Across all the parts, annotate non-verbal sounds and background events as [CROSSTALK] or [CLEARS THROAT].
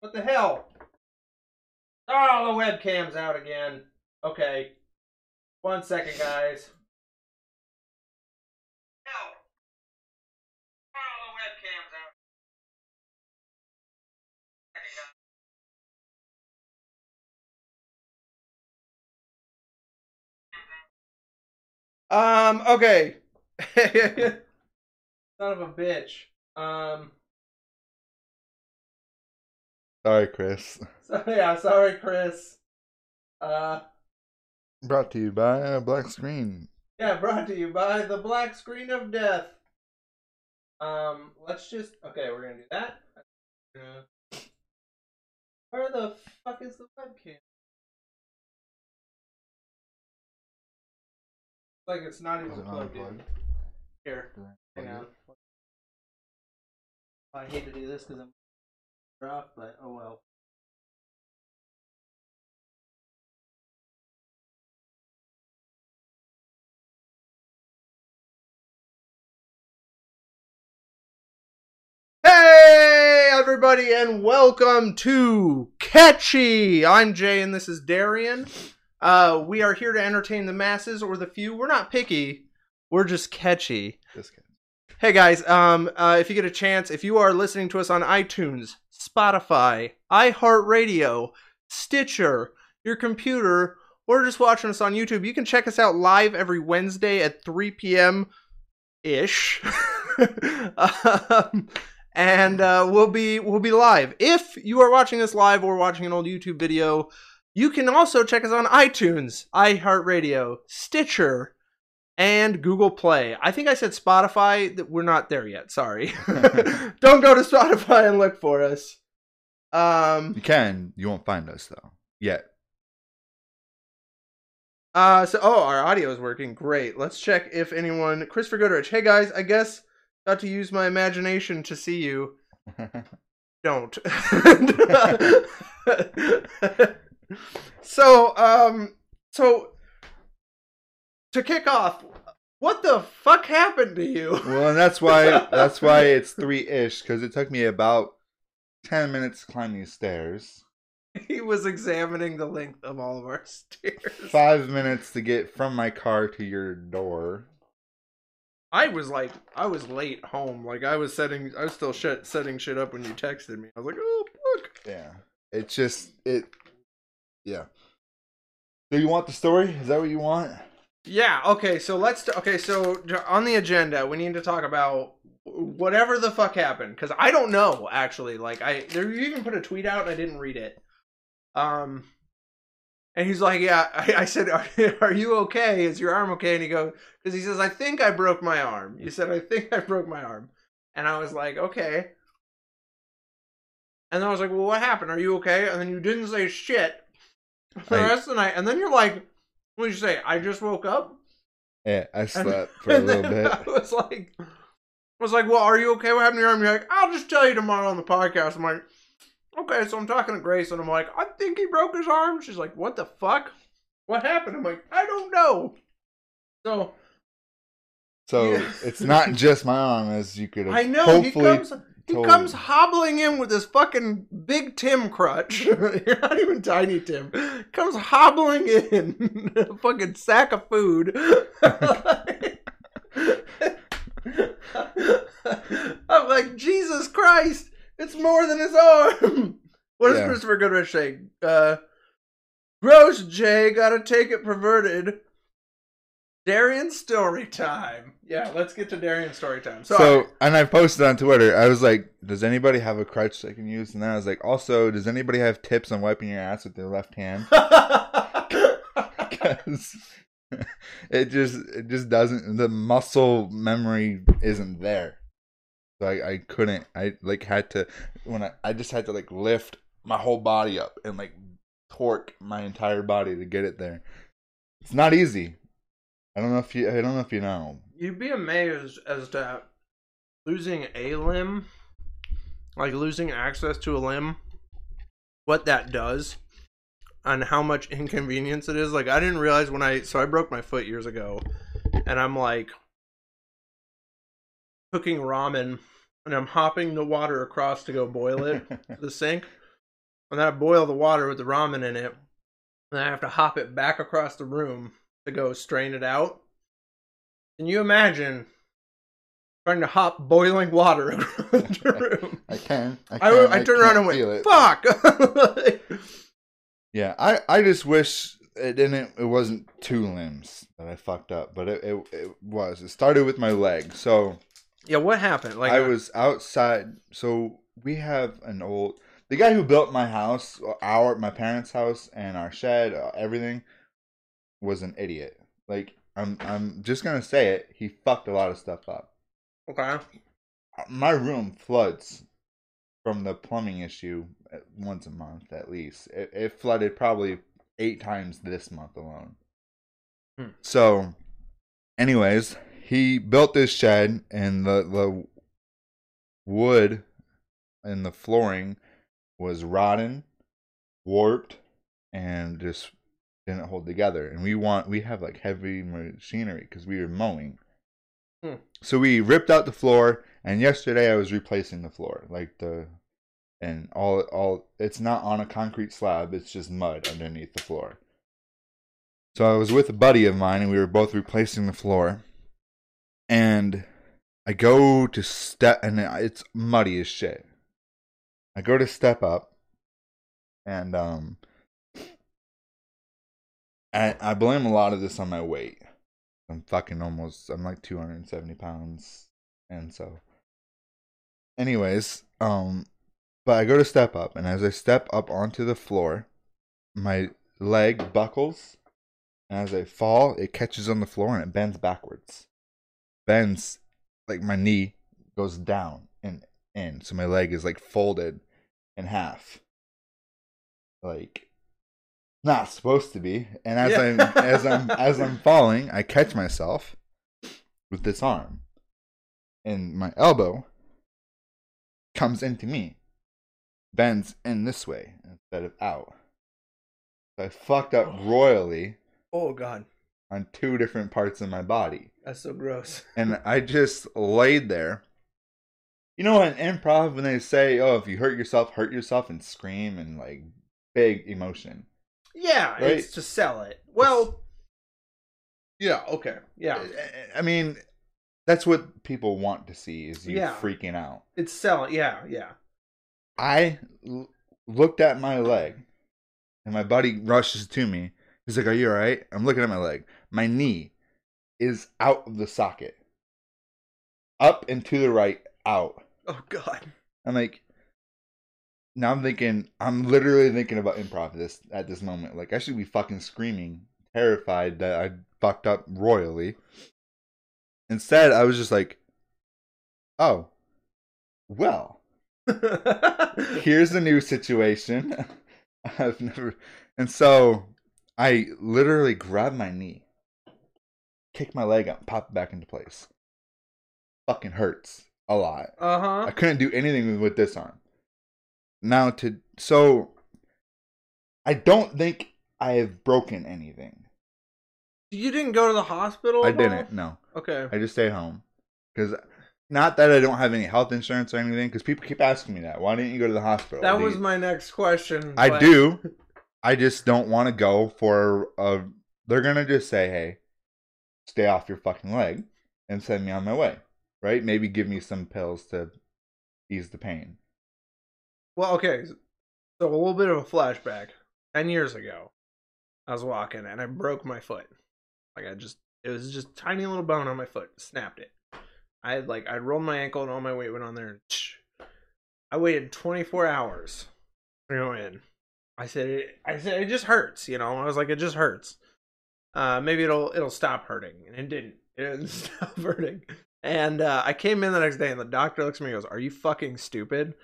What the hell? Oh, the webcam's out again. Okay. One second, guys. Out. Um, okay. [LAUGHS] Son of a bitch. Um, Sorry, Chris. [LAUGHS] so yeah, sorry, Chris. Uh, Brought to you by a black screen. yeah, brought to you by the black screen of death. Um, let's just, okay, we're gonna do that. Uh, where the fuck is the webcam? Like it's not even it plugged in. Here, hang on. I hate to do this because I'm oh well. Hey everybody and welcome to Catchy. I'm Jay and this is Darian. Uh, we are here to entertain the masses or the few. We're not picky. We're just catchy. Just kidding. Hey guys, um, uh, if you get a chance, if you are listening to us on iTunes, Spotify, iHeartRadio, Stitcher, your computer, or just watching us on YouTube, you can check us out live every Wednesday at 3 p.m. ish. [LAUGHS] um, and uh, we'll be we'll be live. If you are watching us live or watching an old YouTube video, you can also check us on iTunes, iHeartRadio, Stitcher, and Google Play. I think I said Spotify. That we're not there yet. Sorry. [LAUGHS] [LAUGHS] Don't go to Spotify and look for us. Um. You can. You won't find us though. Yet. Uh. So, oh, our audio is working. Great. Let's check if anyone. Christopher Goodrich. Hey guys. I guess got to use my imagination to see you. [LAUGHS] Don't. so, um. So. To kick off, what the fuck happened to you? well, and that's why [LAUGHS] that's why it's three ish because it took me about ten minutes to climb these stairs, He was examining the length of all of our [LAUGHS] stairs. five minutes to get from my car to your door. I was like, I was late home. Like I was setting, I was still shit, setting shit up when you texted me. I was like, oh fuck. Yeah. It's just it. Yeah. Do you want the story? Is that what you want? Yeah. Okay. So let's. Okay. So on the agenda, we need to talk about whatever the fuck happened because I don't know actually. Like I, there you even put a tweet out and I didn't read it. Um. And he's like, "Yeah." [LAUGHS] I, I said, are, [LAUGHS] "Are you okay? Is your arm okay?" And he goes, "Because he says, I think I broke my arm." You said, "I think I broke my arm," and I was like, "Okay." And then I was like, "Well, what happened? Are you okay?" And then you didn't say shit for the I- rest of the night. And then you're like, "What did you say? I just woke up." Yeah, I And- slept [LAUGHS] for a and little then bit. I was like, I was like, "Well, are you okay? What happened to your arm?" You're like, "I'll just tell you tomorrow on the podcast." I'm like, "Okay." So I'm talking to Grace, and I'm like, "I think he broke his arm." She's like, "What the fuck? What happened?" I'm like, "I don't know." So So Yeah. it's not [LAUGHS] just my arm, as you could have I know he hopefully comes. He told. comes hobbling in with his fucking big Tim crutch. You're [LAUGHS] not even tiny Tim. Comes hobbling in, a [LAUGHS] fucking sack of food. [LAUGHS] I'm like, Jesus Christ! It's more than his arm. What does Yeah. Christopher Goodrich say? Uh, gross, Jay. Gotta take it perverted. Darian story time. Yeah, let's get to Darian story time. So, Sorry. and I posted on Twitter. I was like, "Does anybody have a crutch they can use?" And then I was like, "Also, does anybody have tips on wiping your ass with their left hand?" [LAUGHS] [LAUGHS] Because [LAUGHS] it just it just doesn't. The muscle memory isn't there. So I, I couldn't. I like had to when I I just had to like lift my whole body up and like torque my entire body to get it there. It's not easy. I don't know if you. I don't know if you know. You'd be amazed as to losing a limb, like losing access to a limb, what that does, and how much inconvenience it is. Like I didn't realize when I so I broke my foot years ago, and I'm like cooking ramen, and I'm hopping the water across to go boil it [LAUGHS] to the sink. and then I boil the water with the ramen in it, and I have to hop it back across the room to go strain it out. Can you imagine trying to hop boiling water [LAUGHS] across the room? I can. I, I, can, I, turned around and went, "Fuck!" [LAUGHS] Yeah, I, I just wish it didn't. It wasn't two limbs that I fucked up, but it, it, it was. It started with my leg. So yeah, what happened? Like I was outside. So we have an old. The guy who built my house, our my parents' house, and our shed, uh, everything, was an idiot. Like I'm, I'm just gonna say it. He fucked a lot of stuff up. okay. My room floods from the plumbing issue uh, once a month at least. It, it flooded probably eight times this month alone. Hmm. So, anyways, he built this shed, and the the wood and the flooring was rotten, warped, and just didn't hold together. And we want we have like heavy machinery because we were mowing. Hmm. So we ripped out the floor, and yesterday I was replacing the floor, like the and all all it's not on a concrete slab, it's just mud underneath the floor. So I was with a buddy of mine and we were both replacing the floor. And I go to step and it's muddy as shit. I go to step up and um I I blame a lot of this on my weight. I'm fucking almost I'm like 270 pounds and so anyways, um but I go to step up, and as I step up onto the floor, my leg buckles, and as I fall, it catches on the floor and it bends backwards. Bends like my knee goes down and in, so my leg is like folded in half. Like not supposed to be. And as Yeah. I'm as I'm [LAUGHS] as I'm falling, I catch myself with this arm. And my elbow comes into me bends in this way instead of out. So I fucked up oh. royally Oh god, on two different parts of my body. that's so gross. And I just laid there. You know, in improv, when they say, oh, if you hurt yourself, hurt yourself and scream and like big emotion. Yeah, Right? it's to sell it. Well, yeah, okay, yeah, I mean, that's what people want to see is you Yeah. freaking out. it's selling. Yeah, yeah. I l- looked at my leg, and my buddy rushes to me. He's like, "Are you all right?" I'm looking at my leg. My knee is out of the socket, up and to the right, out. Oh god. I'm like, now I'm thinking, I'm literally thinking about improv this at this moment. Like, I should be fucking screaming, terrified that I fucked up royally. Instead, I was just like, oh, well [LAUGHS] here's a new situation. [LAUGHS] I've never, and so I literally grabbed my knee, kick my leg up, and pop it back into place. Fucking hurts a lot. Uh huh. I couldn't do anything with this arm. Now to so, I don't think I have broken anything. You didn't go to the hospital. I didn't. No, Okay. I just stay home because. Not that I don't have any health insurance or anything, because people keep asking me that. Why didn't you go to the hospital? That Do was you- my next question. I but- do. [LAUGHS] I just don't want to go for a. They're gonna just say, "Hey, stay off your fucking leg," and send me on my way. Right? Maybe give me some pills to ease the pain. Well, okay. So a little bit of a flashback. Ten years ago, I was walking and I broke my foot. Like I just, it was just tiny little bone on my foot. Snapped it. I had like I rolled my ankle and all my weight went on there. And I waited 24 hours to go in. I said, I said it just hurts. You know, I was like, it just hurts. Uh, maybe it'll it'll stop hurting, and it didn't. [LAUGHS] It didn't stop hurting. And uh, I came in the next day, and the doctor looks at me and goes, "Are you fucking stupid?"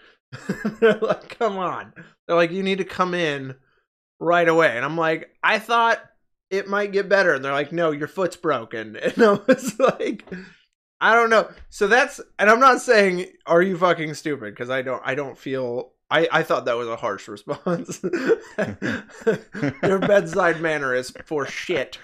[LAUGHS] They're like, "Come on." They're like, "You need to come in right away." And I'm like, "I thought it might get better." And they're like, "No, your foot's broken." [LAUGHS] And I was like, "I don't know." So that's, and I'm not saying, "Are you fucking stupid?" Because I don't, I don't feel. I, I thought that was a harsh [LAUGHS] response. Your bedside manner is for shit.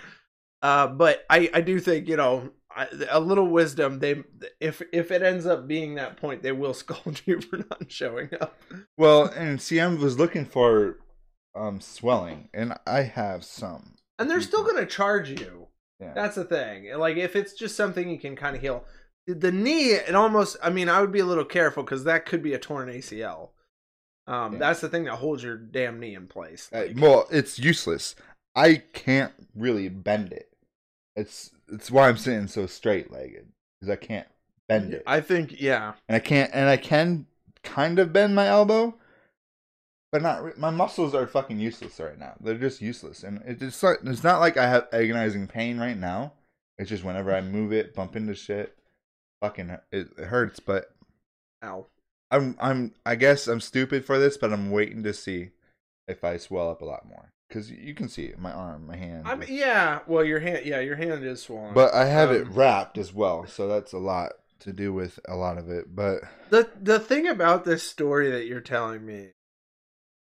Uh, but I, I do think, you know, I, a little wisdom. They if if it ends up being that point, they will [LAUGHS] scold you for not showing up. Well, and CM was looking for um swelling, and I have some. And they're still gonna charge you. Yeah. That's the thing. Like if it's just something you can kind of heal. The knee, it almost. I mean, I would be a little careful because that could be a torn ACL. Um, Yeah. that's the thing that holds your damn knee in place. Uh, Like, well, it's useless. I can't really bend it. It's it's why I'm sitting so straight legged because I can't bend it, I think, yeah. and I can't and I can kind of bend my elbow, but not. My muscles are fucking useless right now. They're just useless, and it- it's not. It's not like I have agonizing pain right now. It's just whenever I move it, bump into shit, fucking it, it hurts. But Ow. I'm I'm I guess I'm stupid for this, but I'm waiting to see if I swell up a lot more because you can see it, my arm, my hand. I mean, yeah. Well, your hand, yeah, your hand is swollen. but I have it um, wrapped as well, so that's a lot to do with a lot of it. But the the thing about this story that you're telling me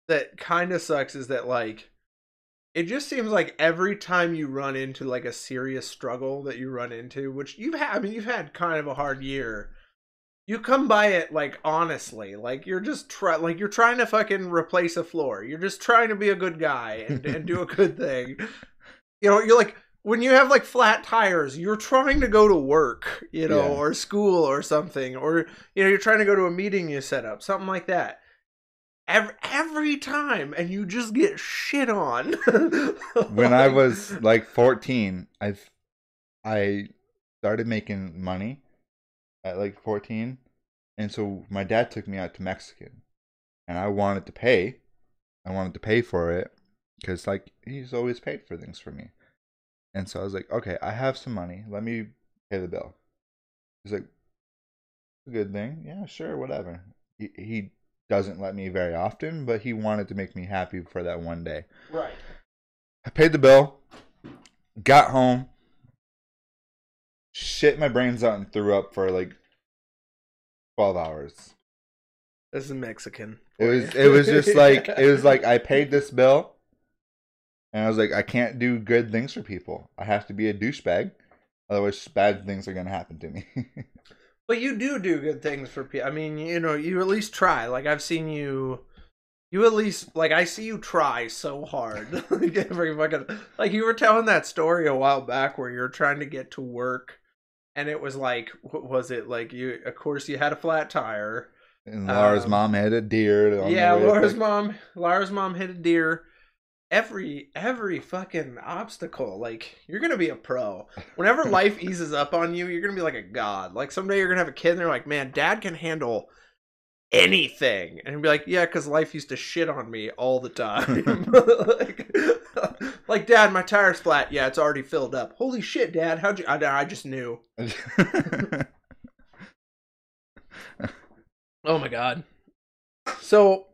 that kind of sucks is that like it just seems like every time you run into like a serious struggle that you run into which you've had i mean you've had kind of a hard year you come by it like honestly like you're just try like you're trying to fucking replace a floor. You're just trying to be a good guy and, and do a good thing. You know you're like when you have like flat tires you're trying to go to work you know Yeah. or school or something or you know you're trying to go to a meeting you set up something like that. Every, every time and you just get shit on. [LAUGHS] When I was like 14, I I started making money at like 14, and so my dad took me out to Mexican, and I wanted to pay, I wanted to pay for it because like he's always paid for things for me, and so I was like, okay, I have some money, let me pay the bill. He's like, a good thing, yeah, sure, whatever. He he doesn't let me very often, but he wanted to make me happy for that one day. right I paid the bill, got home, shit my brains out, and threw up for like twelve hours. this is mexican It was it was just like it was like I [LAUGHS] paid this bill, and I was like I can't do good things for people. I have to be a douchebag, otherwise bad things are gonna happen to me. [LAUGHS] But you do do good things for people. I mean, you know, you at least try. Like I've seen you, you at least like I see you try so hard. [LAUGHS] like every fucking like you were telling that story a while back where you're trying to get to work, and it was like, what was it like? You of course you had a flat tire. and Laura's Um, mom had a deer. yeah, like- mom. Laura's mom hit a deer. Every every fucking obstacle, like you're gonna be a pro. Whenever [LAUGHS] life eases up on you, you're gonna be like a god. Like someday you're gonna have a kid, and they're like, "Man, Dad can handle anything," and be like, "Yeah, because life used to shit on me all the [LAUGHS] time." [LAUGHS] like, like, Dad, my tire's flat. Yeah, it's already filled up. Holy shit, Dad! How'd you? I, I just knew. [LAUGHS] Oh my god. So,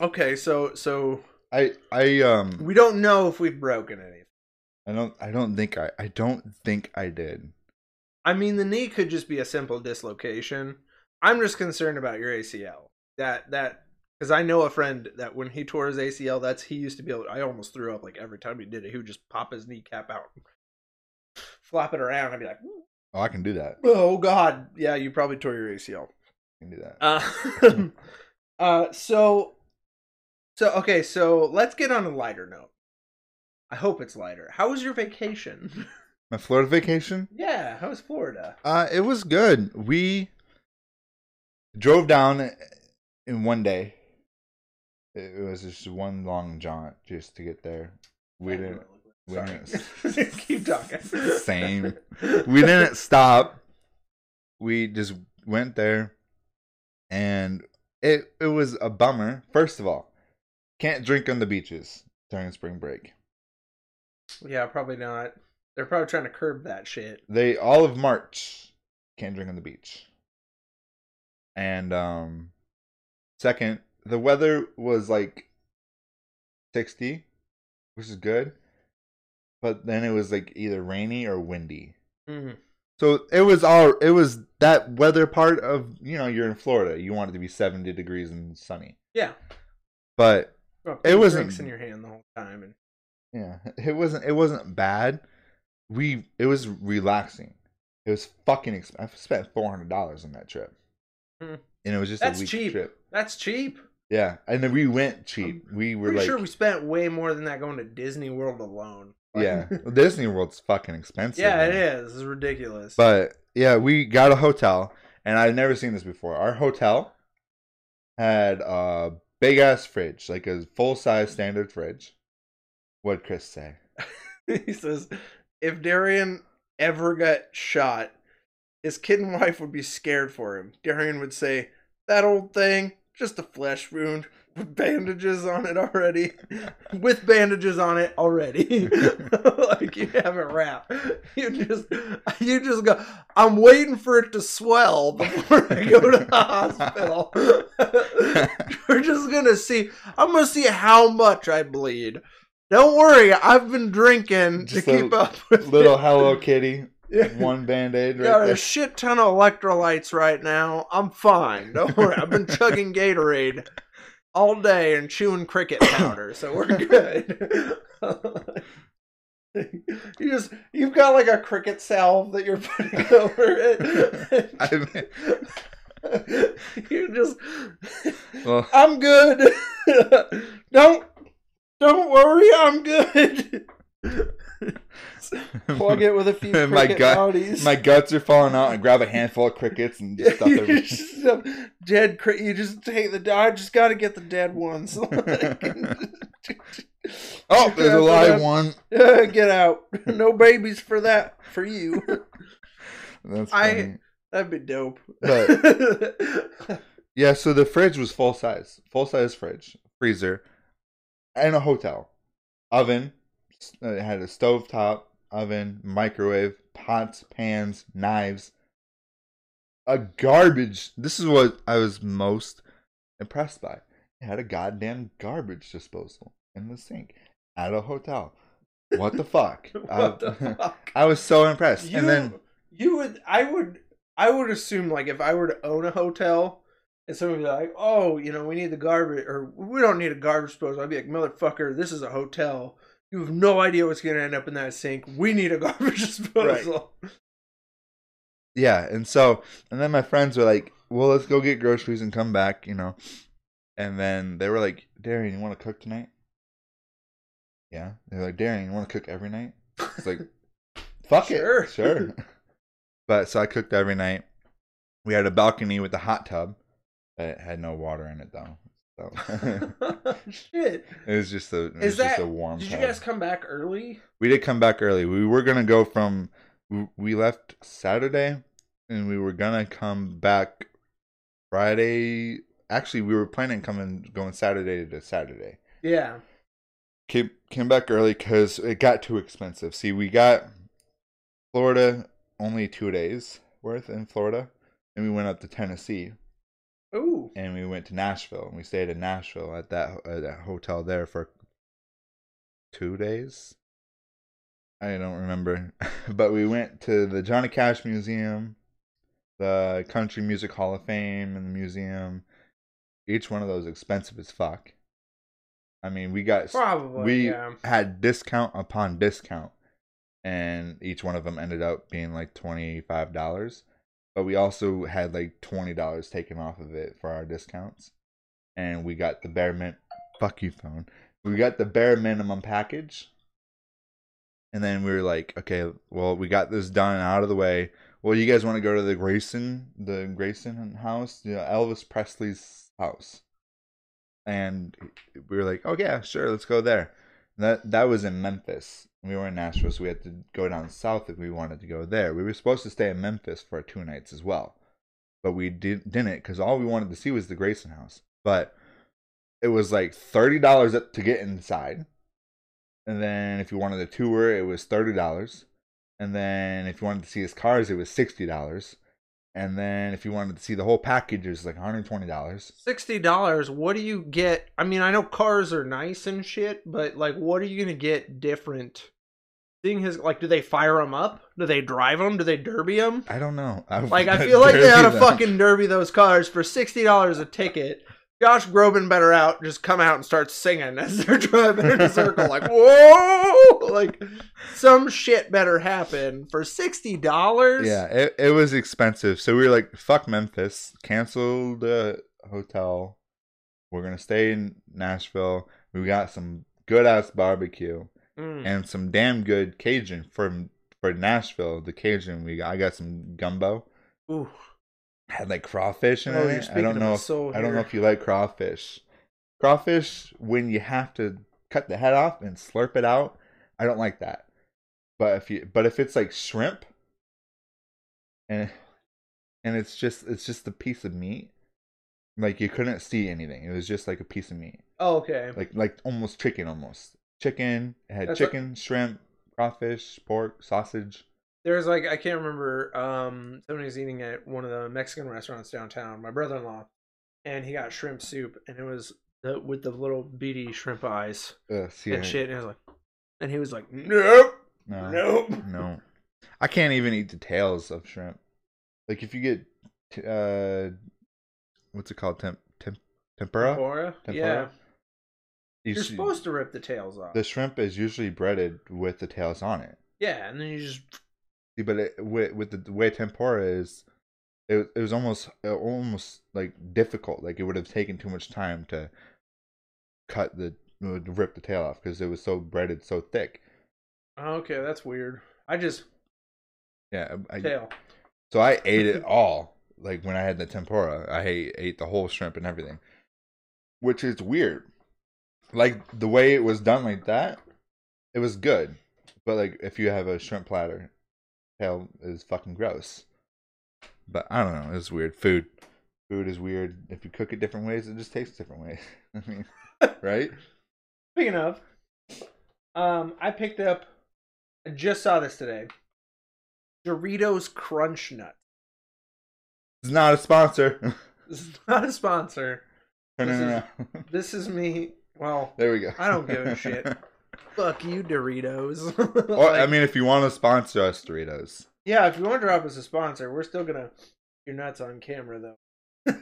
okay, so so I I um we don't know if we've broken anything. I don't I don't think I I don't think I did. I mean, the knee could just be a simple dislocation. I'm just concerned about your ACL. That that because I know a friend that when he tore his ACL, that's he used to be able. I almost threw up like every time he did it. He would just pop his kneecap out, [LAUGHS] flop it around. I'd be like, Oh, I can do that. "Oh God, yeah, you probably tore your ACL." I can do that. Uh, [LAUGHS] [LAUGHS] uh, so, so okay, so let's get on a lighter note. I hope it's lighter. How was your vacation? My Florida vacation? yeah, how was Florida? Uh, it was good. We drove down in one day. It was just one long jaunt just to get there. We didn't. we Sorry. didn't- [LAUGHS] Keep talking. Same. We didn't stop. We just went there, and it it was a bummer. First of all, can't drink on the beaches during spring break. Yeah, probably not. They're probably trying to curb that shit. they all of March can't drink on the beach. And um second, the weather was like 60, which is good. But then it was like either rainy or windy. Mhm. So it was all it was that weather part of, you know, you're in Florida. You want it to be 70 degrees and sunny. Yeah. But Well, It wasn't- drinks in your hand the whole time, and yeah, [LAUGHS] it wasn't it wasn't bad. we it was relaxing. It was fucking. Exp- I spent four hundred dollars on that trip, Hmm. and it was just That's a week cheap. trip. That's cheap. Yeah, and then we went cheap. We were Pretty like, sure we spent way more than that going to Disney World alone. [LAUGHS] Like- yeah, Disney World's fucking expensive. yeah, it man. is. It's ridiculous. But yeah, we got a hotel, and I've never seen this before. Our hotel had a big ass fridge, like a full size standard fridge. What'd Chris say? [LAUGHS] he says, if Darian ever got shot, his kid and wife would be scared for him. Darian would say, that old thing, just a flesh wound with bandages on it already. with bandages on it already. [LAUGHS] like you have it wrapped. You just you just go, I'm waiting for it to swell before I go to the hospital. [LAUGHS] We're just gonna see I'm gonna see how much I bleed. Don't worry, I've been drinking Just to keep up with Little it. Hello Kitty, Yeah. one band aid right Got a shit ton of electrolytes right now. I'm fine. Don't worry. I've been chugging [LAUGHS] Gatorade all day and chewing cricket [COUGHS] powder, so we're good. [LAUGHS] you just you've got like a cricket salve that you're [LAUGHS] putting over it. I mean, you just well, I'm good. don't don't worry, I'm good. [LAUGHS] Plug it with a few [LAUGHS] My gut- bodies. my guts are falling out. I grab a handful of crickets and stuff [LAUGHS] everything. just dead. Cri- you just take the. I just got to get the dead ones. Oh, there's a live one. get out. No babies for that. For you. That's I- funny. That'd be dope. Yeah, so the fridge was full size, full size fridge, freezer, and a hotel, oven. Uh, It had a stove top, oven, microwave, pots, pans, knives, a garbage. This is what I was most impressed by. It had a goddamn garbage disposal in the sink at a hotel. What the fuck? [LAUGHS] what the I, fuck? I was so impressed. You, and then you would. I would. I would assume like if I were to own a hotel. And someone would be like, "Oh, you know, we need the garbage, or we don't need a garbage disposal." I'd be like, "Motherfucker, this is a hotel. You have no idea what's going to end up in that sink. We need a [LAUGHS] garbage disposal." yeah and so and then my friends were like well let's go get groceries and come back you know? And then they were like darian you want to cook tonight? Yeah. They're like darian you want to cook every night? It's like [LAUGHS] fuck Sure. it. Sure. [LAUGHS] But so i cooked every night. We had a balcony with a hot tub it had no water in it though so [LAUGHS] [LAUGHS] Shit. it was just a it was Is just that? a warm Did you guys come back early? we did come back early. We were gonna go from we- we left Saturday, and we were gonna come back Friday. Actually, we were planning coming going Saturday to Saturday. Yeah. Came came back early because it got too expensive. See, we got Florida only two days worth in Florida, and we went up to Tennessee, Ooh. and we went to Nashville, and we stayed in Nashville at that at that hotel there for two days. I don't remember, [LAUGHS] but we went to the Johnny Cash Museum, the Country Music Hall of Fame, and the museum. Each one of those expensive as fuck. I mean, we got Probably. we yeah. had discount upon discount, and each one of them ended up being like twenty five dollars. But we also had like twenty dollars taken off of it for our discounts, and we got the bare min. Fuck you, phone. We got the bare minimum package, and then we were like, okay, well, we got this done out of the way. Well, you guys want to go to the Grayson, the Grayson house, know, Elvis Presley's house, and we were like, oh yeah, sure, let's go there. That that was in Memphis. We were in Nashville, so we had to go down south if we wanted to go there. We were supposed to stay in Memphis for two nights as well, but we did, didn't because all we wanted to see was the Grayson house. But it was like thirty dollars to get inside, and then if you wanted a tour, it was thirty dollars, and then if you wanted to see his cars, it was sixty dollars, and then if you wanted to see the whole package, it was like one hundred twenty dollars. Sixty dollars. What do you get? I mean, I know cars are nice and shit, but like, what are you gonna get different? Seeing his like, do they fire them up? Do they drive them? Do they derby them? I don't know. I, Like, I feel like they ought to fucking derby those cars for sixty dollars a ticket. Josh Groban better out, just come out and start singing as they're driving in a circle, like whoa, like some shit better happen for sixty dollars. Yeah, it, it was expensive. So we were like, fuck Memphis. Cancel the hotel. We're gonna stay in Nashville. We got some good ass barbecue Mm. and some damn good Cajun from for Nashville. The Cajun we got I got some gumbo. Ooh. Had like crawfish in Oh, it. I don't know if, I don't know if you like crawfish. Crawfish when you have to cut the head off and slurp it out, I don't like that. But if you but if it's like shrimp and and it's just it's just a piece of meat, like you couldn't see anything. It was just like a piece of meat. Oh, okay. Like like almost chicken almost. Chicken, it had That's what- chicken, shrimp, crawfish, pork, sausage. There's like I can't remember. Um, somebody was eating at one of the Mexican restaurants downtown. My brother-in-law, and he got shrimp soup, and it was the, with the little beady shrimp eyes see, and I- shit. And I was like, and he was like, nope, No. nope. No, I can't even eat the tails of shrimp. Like if you get, t- uh, what's it called? Temp, temp, tempura. Tempura? Yeah, Tempura? You you're see- supposed to rip the tails off. The shrimp is usually breaded with the tails on it. Yeah, and then you just but it, with with the, way tempura is, it it was almost uh, almost like difficult. Like it would have taken too much time to cut the uh, rip the tail off because it was so breaded so thick. okay. That's weird. I just Yeah, I, tail. So I ate it [LAUGHS] all. Like when I had the tempura, I ate, ate the whole shrimp and everything, which is weird. Like the way it was done like that, it was good. But like if you have a shrimp platter, tail is fucking gross. But I don't know. It's weird. Food, food is weird. If you cook it different ways, it just tastes different ways. [LAUGHS] I mean, [LAUGHS] right? Speaking of, um, I picked up. I just saw this today. Doritos Crunch Nut. It's not a sponsor. [LAUGHS] This is not a sponsor. no, no, This no, no. This is me. Well, There we go. I don't give a shit. Fuck you, Doritos. [LAUGHS] Or, I mean, if you want to sponsor us, Doritos. yeah, if you want to drop us a sponsor, we're still gonna. You're nuts on camera though. [LAUGHS]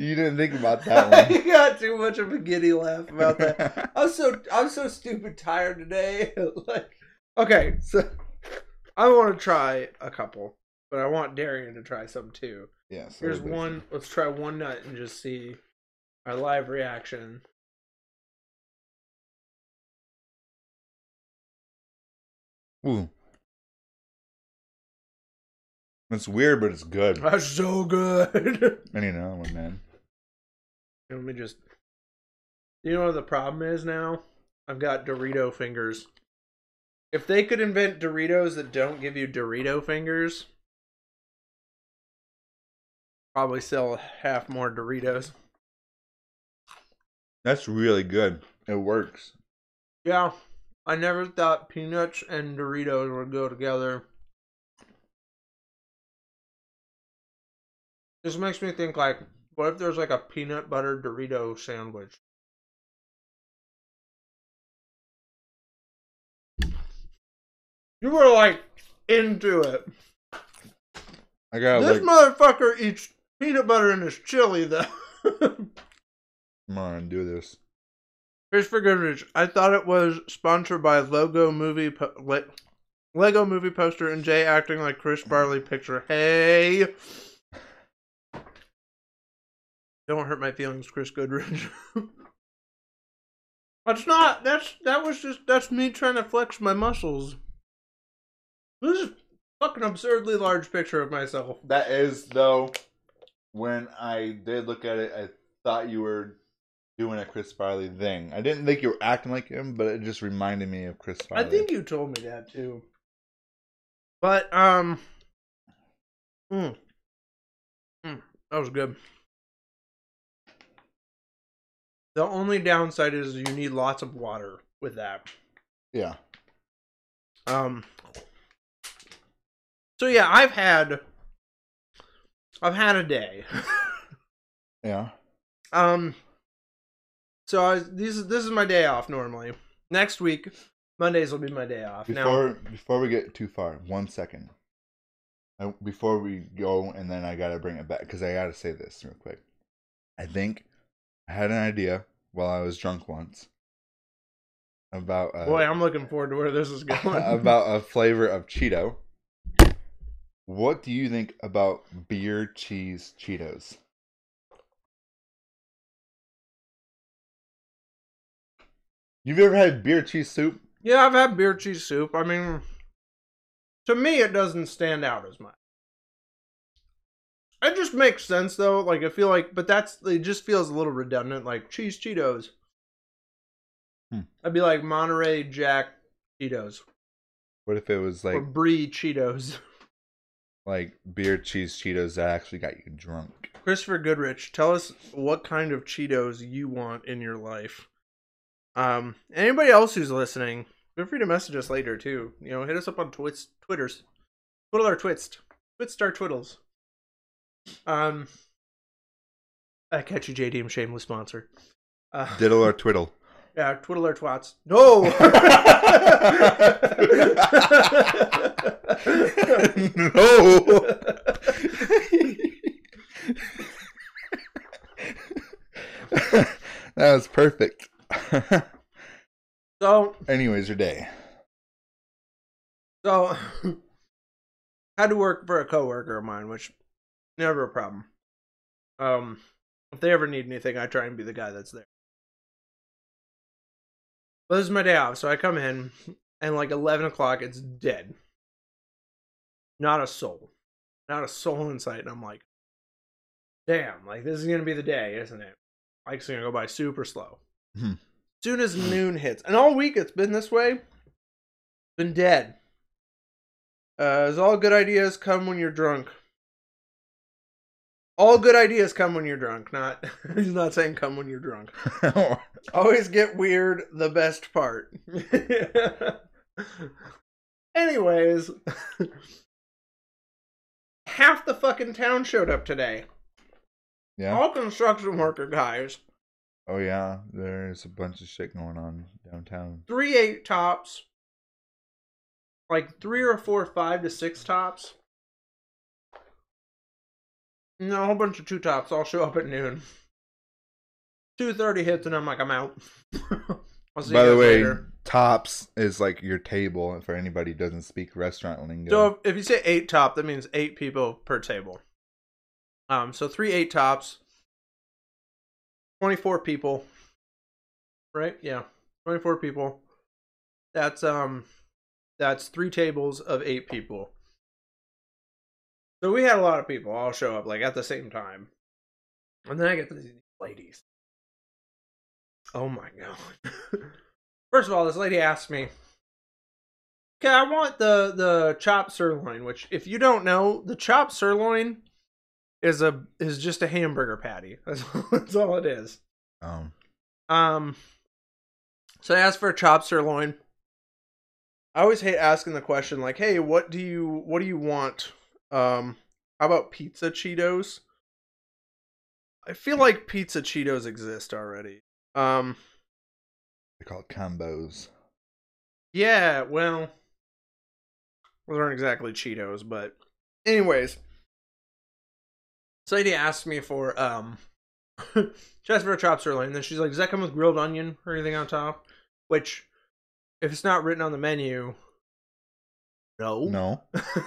You didn't think about that [LAUGHS] one. I got too much of a giddy laugh about that. I'm so I'm so stupid tired today. like, okay, so I want to try a couple, but I want Darian to try some too. yeah. so Here's there's- one. Let's try one nut and just see our live reaction. Ooh. It's weird, but it's good. [LAUGHS] That's so good. I need another one, man. Let me just. You know what the problem is now? I've got Dorito fingers. If they could invent Doritos that don't give you Dorito fingers, probably sell half more Doritos. That's really good. It works. Yeah, I never thought peanuts and Doritos would go together. This makes me think like, what if there's like a peanut butter Dorito sandwich? You were like into it. I got this like. motherfucker eats peanut butter in his chili though. [LAUGHS] Come on, do this. Fish for Goodrich. I thought it was sponsored by Logo Movie po- Le- Lego Movie poster and Jay acting like Chris Farley picture. Hey, don't hurt my feelings, Chris Goodrich. [LAUGHS] that's not. That's that was just that's me trying to flex my muscles. This is a fucking absurdly large picture of myself. That is though. When I did look at it, I thought you were doing a Chris Farley thing. I didn't think you were acting like him, but it just reminded me of Chris Farley. I think you told me that too. But um, mm, mm, that was good. The only downside is you need lots of water with that. Yeah. Um. So yeah, I've had, I've had a day. [LAUGHS] Yeah. Um. So I these this is my day off normally. Next week, Mondays will be my day off. now, Before before we get too far, one second. I, before we go, and then I gotta bring it back because I gotta say this real quick. I think I had an idea while I was drunk once about uh, Boy, I'm looking forward to where this is [LAUGHS] going. about a flavor of Cheeto. What do you think about beer cheese Cheetos? You've ever had beer cheese soup? yeah, I've had beer cheese soup. I mean, to me, it doesn't stand out as much. It just makes sense though. Like I feel like, but that's it. Just feels a little redundant. Like cheese Cheetos. Hmm. I'd be like Monterey Jack Cheetos What if it was or like Brie Cheetos. [LAUGHS] like beer cheese Cheetos that actually got you drunk? Christopher Goodrich, tell us what kind of Cheetos you want in your life. Um, anybody else who's listening, feel free to message us later too. You know, hit us up on twits, Twitters, twiddle our twist, twist our twiddles. Um, I catch you, JDM shameless sponsor. Uh, Diddle or twiddle? [LAUGHS] yeah, twiddle our twats. No. [LAUGHS] No. [LAUGHS] that was perfect. [LAUGHS] so Anyways, your day. So, [CLEARS THROAT] had to work for a coworker of mine, which never a problem. Um, if they ever need anything, I try and be the guy that's there. But this is my day off, so I come in, and like eleven o'clock, it's dead. Not a soul, not a soul in sight, and I'm like, damn, like this is gonna be the day, isn't it? Like it's gonna go by super slow. Hmm. Soon as noon hits, and all week it's been this way. Been dead. Uh, as all good ideas come when you're drunk. All good ideas come when you're drunk. Not [LAUGHS] he's not saying come when you're drunk. [LAUGHS] Always get weird. The best part. [LAUGHS] Anyways, half the fucking town showed up today. yeah. All construction worker guys. Oh yeah. There's a bunch of shit going on downtown. Three eight tops. Like three or four five to six tops. No, a whole bunch of two tops. I'll show up at noon. Two thirty hits and I'm like, I'm out. [LAUGHS] I'll see By the way, later. tops is like your table for anybody who doesn't speak restaurant lingo. So if, if you say eight top, that means eight people per table. Um, so three eight tops, twenty four people. Right? Yeah, twenty four people. That's um, that's three tables of eight people. So we had a lot of people all show up like at the same time, and then I get these ladies. Oh my god! [LAUGHS] First of all, this lady asked me, Okay, I want the the chopped sirloin. Which, if you don't know, the chopped sirloin is a is just a hamburger patty. [LAUGHS] That's, that's all it is. um, Um, so I asked for a chopped sirloin. I always hate asking the question like, "Hey, what do you what do you want?" Um, how about pizza Cheetos? I feel like pizza Cheetos exist already. Um, they call it combos. Yeah, well, those aren't exactly Cheetos, but anyways, this lady asked me for um, [LAUGHS] she asked for a sirloin, and then she's like, "Does that come with grilled onion or anything on top?" Which, if it's not written on the menu, no, No.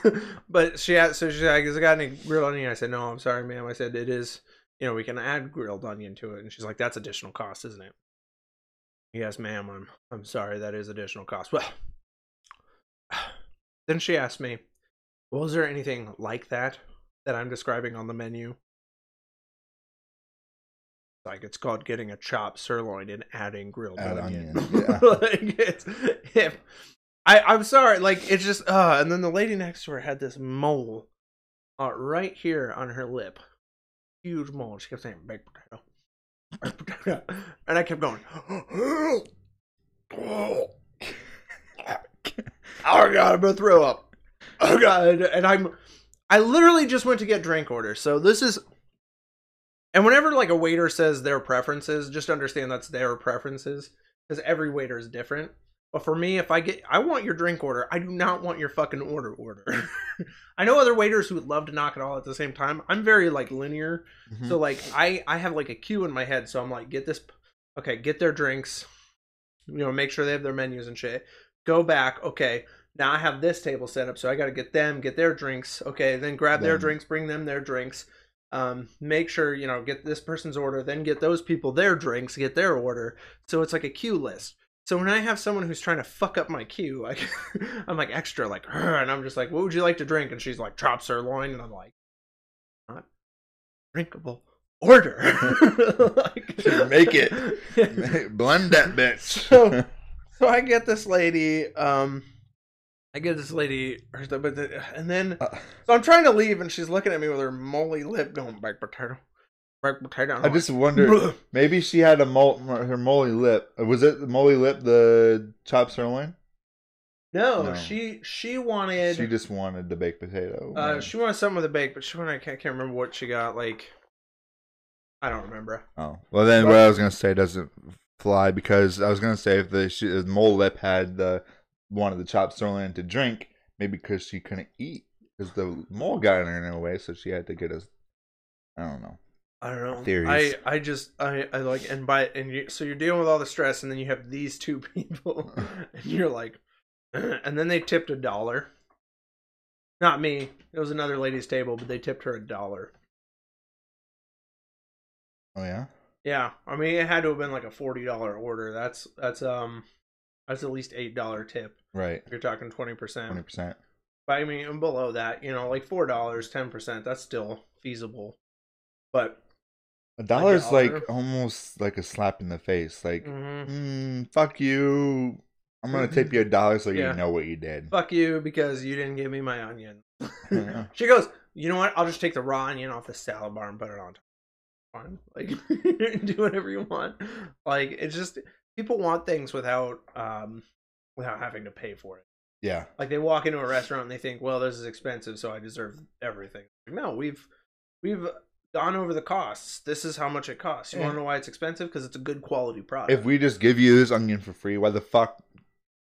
[LAUGHS] but she asked, so she's like, "Has it got any grilled onion?" I said, "No, I'm sorry, ma'am." I said, "It is." You know, we can add grilled onion to it, and she's like, "That's additional cost, isn't it?" Yes, ma'am. I'm I'm sorry. That is additional cost. Well, [SIGHS] then she asked me, "Well, is there anything like that that I'm describing on the menu?" Like it's called getting a chopped sirloin and adding grilled Add onion. onion, [LAUGHS] yeah. like it's, if I I'm sorry. Like it's just uh. And then the lady next to her had this mole, uh, right here on her lip, huge mole. She kept saying baked potato, baked potato, [LAUGHS] and I kept going. [LAUGHS] Oh god, I'm gonna throw up. Oh god, and I'm I literally just went to get drink orders. So this is and whenever like a waiter says their preferences, just understand that's their preferences because every waiter is different. But for me, if I get, I want your drink order. I do not want your fucking order order. [LAUGHS] I know other waiters who would love to knock it all at the same time. I'm very like linear, Mhm. so like I I have like a queue in my head. So I'm like, get this, okay, get their drinks, you know, make sure they have their menus and shit. Go back, okay. Now I have this table set up, so I got to get them, get their drinks. Okay, then grab their drinks, bring them their drinks. Um, make sure you know get this person's order, then get those people their drinks, get their order. So it's like a queue list. So when I have someone who's trying to fuck up my queue, like [LAUGHS] I'm like extra like, and I'm just like, what would you like to drink? And she's like, chop sirloin, and I'm like, not drinkable order. [LAUGHS] like, [LAUGHS] Make it. Blend that bitch. So- so I get this lady, um, I get this lady, or the- but the, and then Uh, so I'm trying to leave, and she's looking at me with her moldy lip, going back potato, back potato. I I'm just wonder. Maybe she had a mol- her moly lip. Was it the moly lip? The chopped sirloin? no, No. she she wanted She just wanted the baked potato. uh she wanted something with a bake, but she wanted I can't, can't remember what she got. Like I don't remember. Oh well, then What? what I was gonna say doesn't fly because I was gonna say if the she, the mole lip had the wanted the chopped sirloin to drink, maybe because she couldn't eat because the mole got in her way, so she had to get us. I don't know. I don't know. Theories. I I just I I like and by and you so you're dealing with all the stress and then you have these two [LAUGHS] people [LAUGHS] and you're like [CLEARS THROAT] and then they tipped a dollar. Not me. It was another lady's table, but they tipped her a dollar. Oh yeah. Yeah, I mean it had to have been like a forty dollar order. That's that's um that's at least eight dollar tip. Right. You're talking twenty percent. Twenty percent. But I mean, below that, you know, like four dollars, ten percent. That's still feasible. But A dollar's dollar? like almost like a slap in the face. Like, mhm. mm, fuck you. I'm gonna tip you a dollar so Yeah. you know what you did. fuck you because you didn't give me my onion. [LAUGHS] She goes, you know what? I'll just take the raw onion off the salad bar and put it on top. Fine. Like [LAUGHS] do whatever you want. Like it's just people want things without um without having to pay for it. Yeah. Like they walk into a restaurant and they think, well, this is expensive, so I deserve everything. No, we've we've gone over the costs. This is how much it costs. You want to know why it's expensive? Because it's a good quality product. If we just give you this onion for free, why the fuck?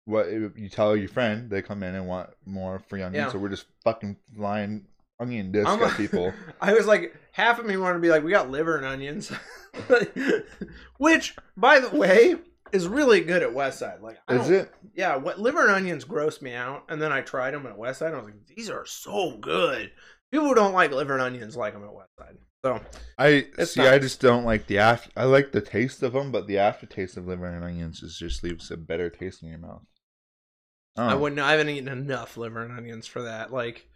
What you tell your friend they come in and want more free onion, Yeah. so we're just fucking flying onion disc I'm- at people. [LAUGHS] I was like, half of me wanted to be like, we got liver and onions, [LAUGHS] which, by the way, is really good at Westside. Like, I Is it? Yeah, what liver and onions gross me out, and then I tried them at Westside. And I was like, these are so good. People who don't like liver and onions like them at Westside. So I see. not- I just don't like the after. I like the taste of them, but the aftertaste of liver and onions is just leaves a better taste in your mouth. I Oh, wouldn't. I haven't eaten enough liver and onions for that. Like,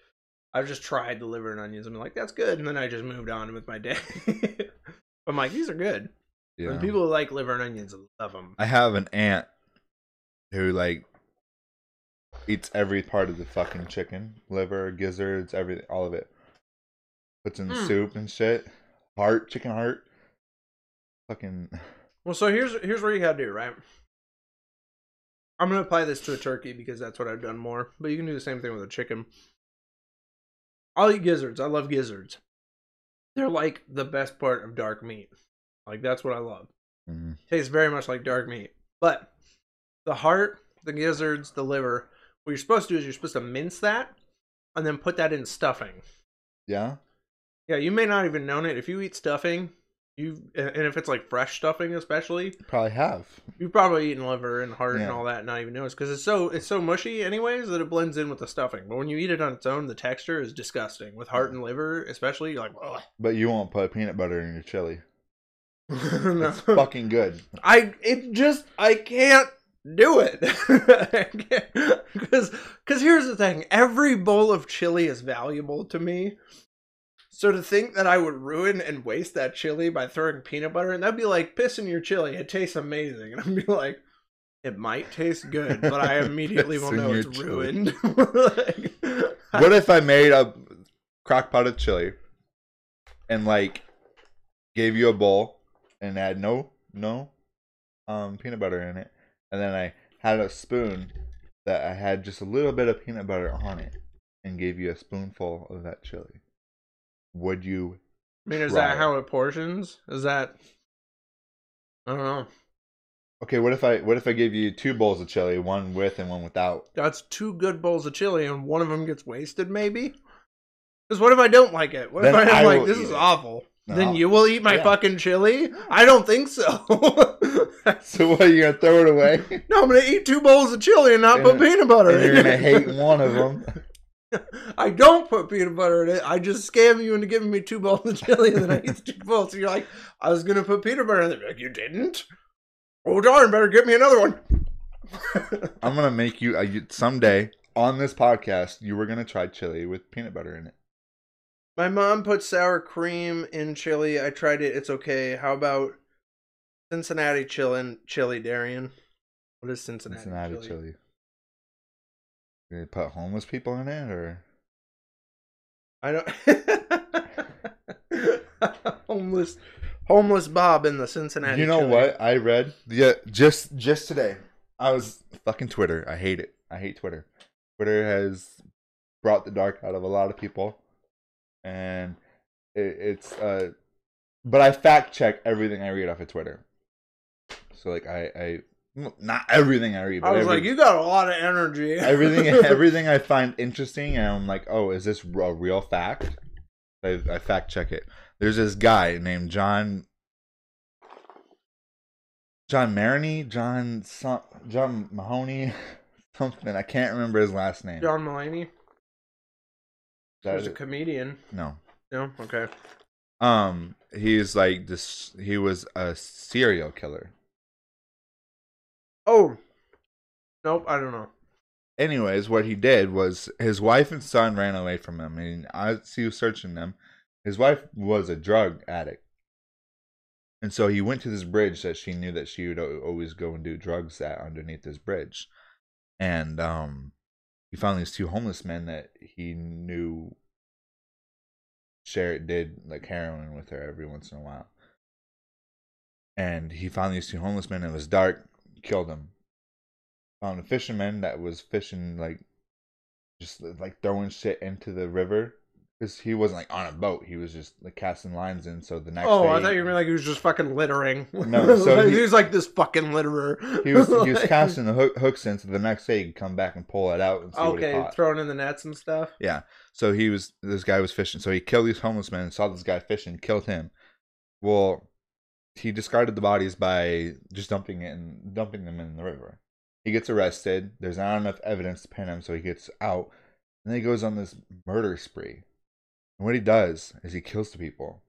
I've just tried the liver and onions. I'm like, that's good, and then I just moved on with my day. [LAUGHS] I'm like, these are good. Yeah. And people who like liver and onions love them. I have an aunt who like eats every part of the fucking chicken, liver, gizzards, everything, all of it. Puts in Hmm. soup and shit. Heart, chicken heart. Fucking. [SIGHS] Well, so here's here's what you gotta do, right? I'm gonna apply this to a turkey because that's what I've done more, but you can do the same thing with a chicken. I'll eat gizzards. I love gizzards. They're like the best part of dark meat. Like that's what I love. Mhm. Tastes very much like dark meat. But the heart, the gizzards, the liver, what you're supposed to do is you're supposed to mince that and then put that in stuffing. Yeah. Yeah, you may not even known it. If you eat stuffing, you and if it's like fresh stuffing especially, Probably have. You've probably eaten liver and heart and all that, and not even noticed because it's so it's so mushy, anyways, that it blends in with the stuffing. But when you eat it on its own, the texture is disgusting. With heart and liver, especially, you're like, Ugh. But you won't put peanut butter in your chili. [LAUGHS] No. It's fucking good. I it just I can't do it [LAUGHS] because because here's the thing: every bowl of chili is valuable to me. So to think that I would ruin and waste that chili by throwing peanut butter, and that'd be like pissing your chili. It tastes amazing, and [LAUGHS] I'd be like, it might taste good, but I immediately will know it's chili. ruined. Like, What if I made a crock pot of chili and like gave you a bowl and had no no um peanut butter in it, and then I had a spoon that I had just a little bit of peanut butter on it, and gave you a spoonful of that chili? Would you? I mean, is that it. how it portions? Is that? I don't know. Okay, what if I what if I give you two bowls of chili, one with and one without? That's two good bowls of chili, and one of them gets wasted, maybe. Because what if I don't like it? What if I'm I like, this is it. awful? No. Then you will eat my Yeah. fucking chili? I don't think so. [LAUGHS] So what? You gonna throw it away? no, I'm gonna eat two bowls of chili and not And- put peanut butter and in you're gonna hate one of them. [LAUGHS] I don't put peanut butter in it. I just scam you into giving me two bowls of chili and then I eat two bowls. So you're like, I was gonna put peanut butter in it. Like, you didn't? Oh darn, better get me another one. [LAUGHS] I'm gonna make you uh, you- someday on this podcast. You were gonna try chili with peanut butter in it. My mom put sour cream in chili. I tried it. It's okay. How about Cincinnati chili? Chili, Darian. What is Cincinnati, Cincinnati chili? chili. Did they put homeless people in it, or I don't. [LAUGHS] homeless, homeless Bob in the Cincinnati. you know chili. what I read? Yeah, just just today. I was fucking Twitter. I hate it. I hate Twitter. Twitter has brought the dark out of a lot of people, and it, it's uh. But I fact check everything I read off of Twitter. So like I I not everything I read. But I was every- like, you got a lot of energy. [LAUGHS] everything everything I find interesting, and I'm like, oh, is this a real fact? I, I fact check it. There's this guy named John John Maroney, John John Mahoney, [LAUGHS] something. I can't remember his last name. John Mulaney. That He's a comedian. no. No, okay. Um, he's like this. He was a serial killer. Oh, nope. I don't know. anyways, what he did was his wife and son ran away from him, and as he was searching them, his wife was a drug addict, and so he went to this bridge that she knew that she would always go and do drugs at underneath this bridge, and um, he found these two homeless men that he knew shared did like heroin with her every once in a while. And he found these two homeless men. It was dark. Killed them found a fisherman that was fishing like just like throwing shit into the river because he wasn't like on a boat he was just like casting lines in so the next Oh, I thought you were like he was just fucking littering. No, so [LAUGHS] Like, he- he, was like this fucking litterer. he was he was [LAUGHS] casting the hook, hooks in so the next day he could come back and pull it out and see what he Okay, throwing in the nets and stuff. yeah so he was this guy was fishing so he killed these homeless men saw this guy fishing killed him well he discarded the bodies by just dumping it and dumping them in the river he gets arrested there's not enough evidence to pin him so he gets out and then he goes on this murder spree and what he does is he kills the people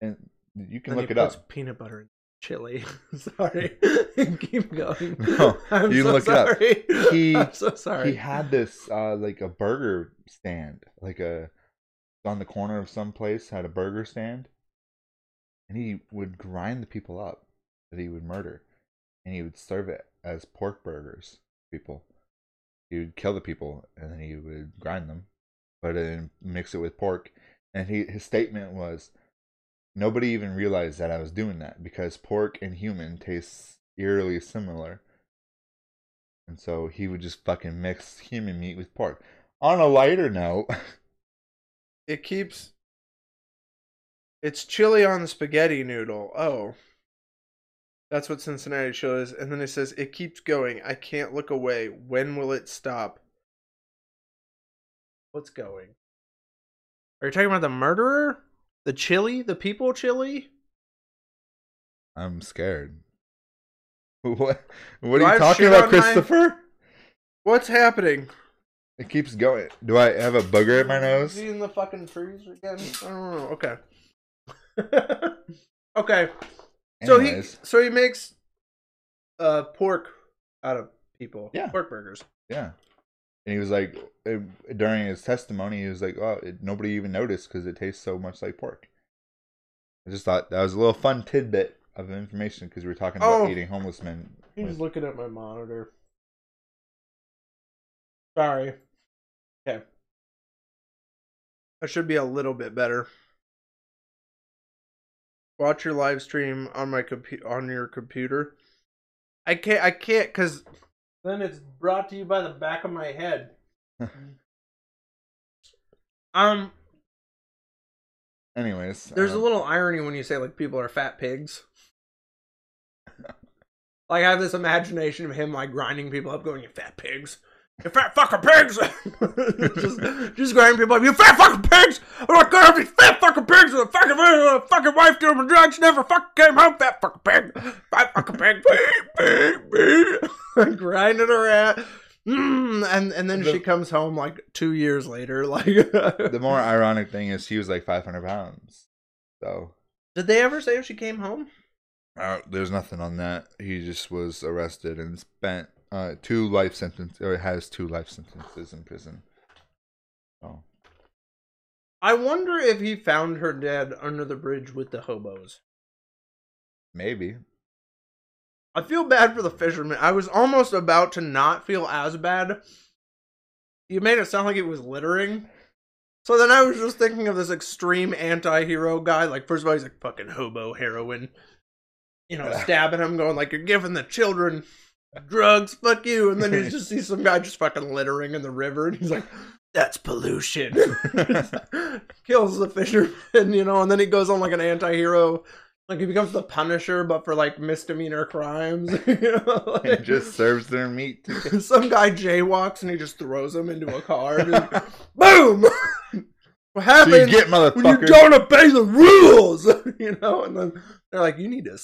and you can Then look it up Peanut butter in chili. [LAUGHS] Sorry. [LAUGHS] [LAUGHS] Keep going. No, I'm you so look it up. He- I'm so sorry. he had this uh like a burger stand like a on the corner of some place had a burger stand and he would grind the people up that he would murder and he would serve it as pork burgers to people he would kill the people and then he would grind them and mix it with pork and he his statement was nobody even realized that i was doing that because pork and human tastes eerily similar and so he would just fucking mix human meat with pork. On a lighter note, [LAUGHS] it keeps. It's chili on the spaghetti noodle. Oh. That's what Cincinnati chili is. And then it says, it keeps going. I can't look away. When will it stop? What's going? Are you talking about the murderer? The chili? The people chili? I'm scared. [LAUGHS] What? What Do are you talking about, on my- Christopher? What's happening? It keeps going. Do I have a booger in my nose? Is in the fucking trees again? I don't know. Okay. [LAUGHS] okay. So he so he makes uh pork out of people. Yeah. Pork burgers. yeah. And he was like, uh, during his testimony, he was like, "Oh, it, nobody even noticed because it tastes so much like pork." I just thought that was a little fun tidbit of information because we were talking about Oh. eating homeless men. He's with- looking at my monitor. Sorry. Okay. I should be a little bit better. Watch your live stream on my compu- on your computer. I can't I can't cuz then it's brought to you by the back of my head. [LAUGHS] um Anyways, there's a um, little irony when you say like people are fat pigs. [LAUGHS] Like I have this imagination of him like grinding people up, going, "You fat pigs." You fat fucking pigs! [LAUGHS] just, just grinding people up. You fat fucking pigs! I'm not gonna have these fat fucking pigs with a fucking, uh, fucking wife doing my drugs. Never fucking came home. Fat fucking pig! Fat fucking pig! Beep, beep, beep. [LAUGHS] grinding her ass. Mm, and and then The- she comes home like two years later. [LAUGHS] Like, The more ironic thing is she was like 500 pounds. So did they ever say if she came home? uh, there's nothing on that. He just was arrested and spent uh, two life sentences, or has two life sentences in prison. Oh, I wonder if he found her dead under the bridge with the hobos. maybe. I feel bad for the fisherman. I was almost about to not feel as bad. You made it sound like it was littering. So then I was just thinking of this extreme anti-hero guy. Like first of all, he's like fucking hobo heroin. You know, [LAUGHS] stabbing him, going like, You're giving the children drugs, fuck you. And then you [LAUGHS] just see some guy just fucking littering in the river and he's like, That's pollution. [LAUGHS] [LAUGHS] Kills the fisherman, you know, and then he goes on like an anti-hero like he becomes the Punisher, but for like misdemeanor crimes. you know, He like, just serves their meat. some guy jaywalks and he just throws him into a car. and Boom! what so you happens get when you don't obey the rules? you know, and then they're like, "You need to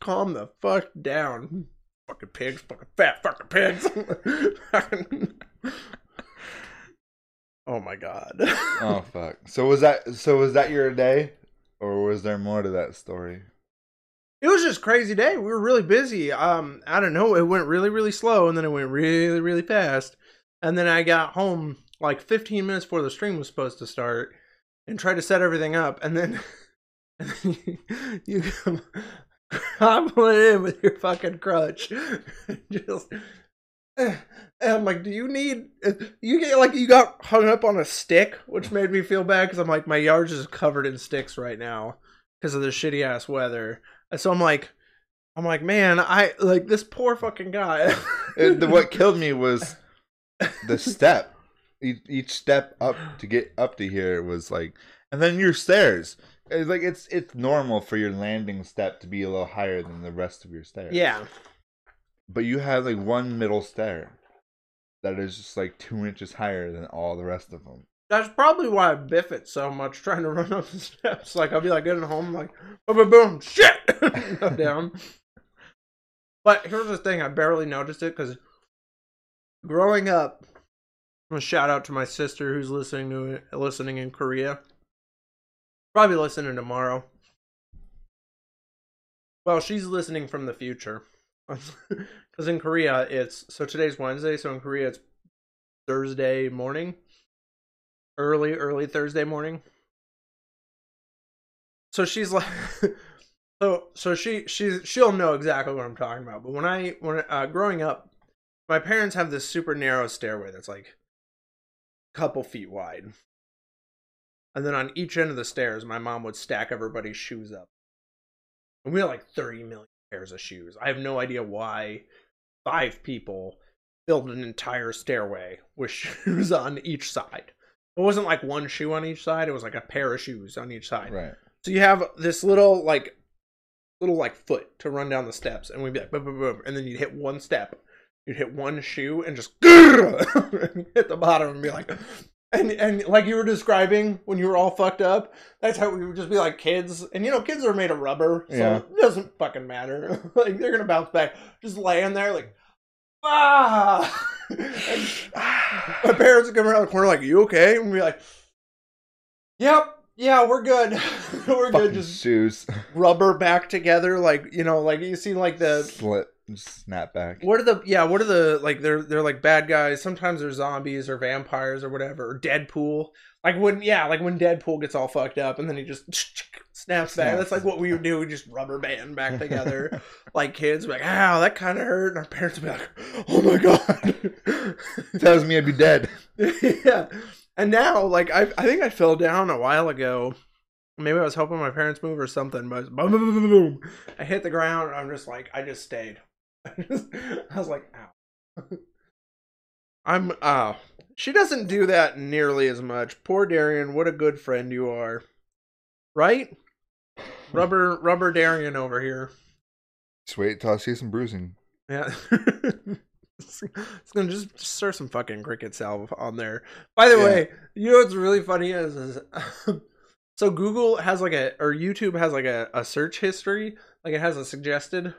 calm the fuck down, fucking pigs, fucking fat fucking pigs." [LAUGHS] oh my god. Oh fuck. So was that so was that your day, or was there more to that story? It was just a crazy day. We were really busy. Um, I don't know. It went really, really slow, and then it went really, really fast. And then I got home like 15 minutes before the stream was supposed to start, and tried to set everything up. And then, [LAUGHS] and then you, you come [LAUGHS] hobbling in with your fucking crutch, [LAUGHS] just. And I'm like, do you need? Eh, you get like you got hung up on a stick, which made me feel bad because I'm like, my yard's just covered in sticks right now because of the shitty ass weather. So I'm like, I'm like, man, I like this poor fucking guy. It, the, what [LAUGHS] killed me was the step. Each, each step up to get up to here was like, and then your stairs. It's like it's it's normal for your landing step to be a little higher than the rest of your stairs. yeah, But you have like one middle stair that is just like two inches higher than all the rest of them. that's probably why I biff it so much trying to [LAUGHS] run up the steps. Like I'll be like getting home, like boom, boom, boom, shit, [LAUGHS] go down. But here's the thing: I barely noticed it because growing up. I'm shout out to my sister who's listening to it, listening in Korea. Probably listening tomorrow. Well, she's listening from the future. [LAUGHS] Because in Korea, it's so today's Wednesday, so in Korea, it's Thursday morning, early, early Thursday morning. So she's like, [LAUGHS] so so she she's she'll know exactly what I'm talking about. But when I when uh, growing up, my parents have this super narrow stairway that's like a couple feet wide, and then on each end of the stairs, my mom would stack everybody's shoes up. And we had like 30 million pairs of shoes. I have no idea why five people filled an entire stairway with [LAUGHS] shoes on each side. It wasn't like one shoe on each side, it was like a pair of shoes on each side. Right. So you have this little like little like foot to run down the steps and we'd be like boom boom boom and then you'd hit one step. You'd hit one shoe and just [LAUGHS] hit the bottom and be like and and like you were describing when you were all fucked up, that's how we would just be like kids. And you know, kids are made of rubber, so Yeah. it doesn't fucking matter. [LAUGHS] like they're gonna bounce back. Just laying there like ah [LAUGHS] and my [SIGHS] parents would come around the corner like, You okay? And we'd be like, Yep, yeah, we're good. [LAUGHS] we're good. Just shoes. rubber back together, like you know, like you see like the Slip. Snap back. what are the yeah, what are the like they're they're like bad guys. Sometimes they're zombies or vampires or whatever. Or Deadpool. Like when yeah, like when Deadpool gets all fucked up and then he just [LAUGHS] snaps back. That's like what we would do. We just rubber band back [LAUGHS] together. like kids, like, ow, that kind of hurt. And our parents would be like, oh my god. [LAUGHS] Tells me I'd be dead. yeah. And now, like, I I think I fell down a while ago. Maybe I was helping my parents move or something, but boom, boom, boom, boom, boom. I hit the ground and I'm just like, I just stayed. [LAUGHS] I, was like, ow. [LAUGHS] I'm, uh, she doesn't do that nearly as much. Poor Darian, what a good friend you are. Right? [LAUGHS] Rubber, rubber Darian over here. Just wait till I see some bruising. Yeah. it's it's gonna just stir some fucking cricket salve on there. By the Yeah. way, you know what's really funny is, is so Google has like a or YouTube has like a, a search history, like it has a suggested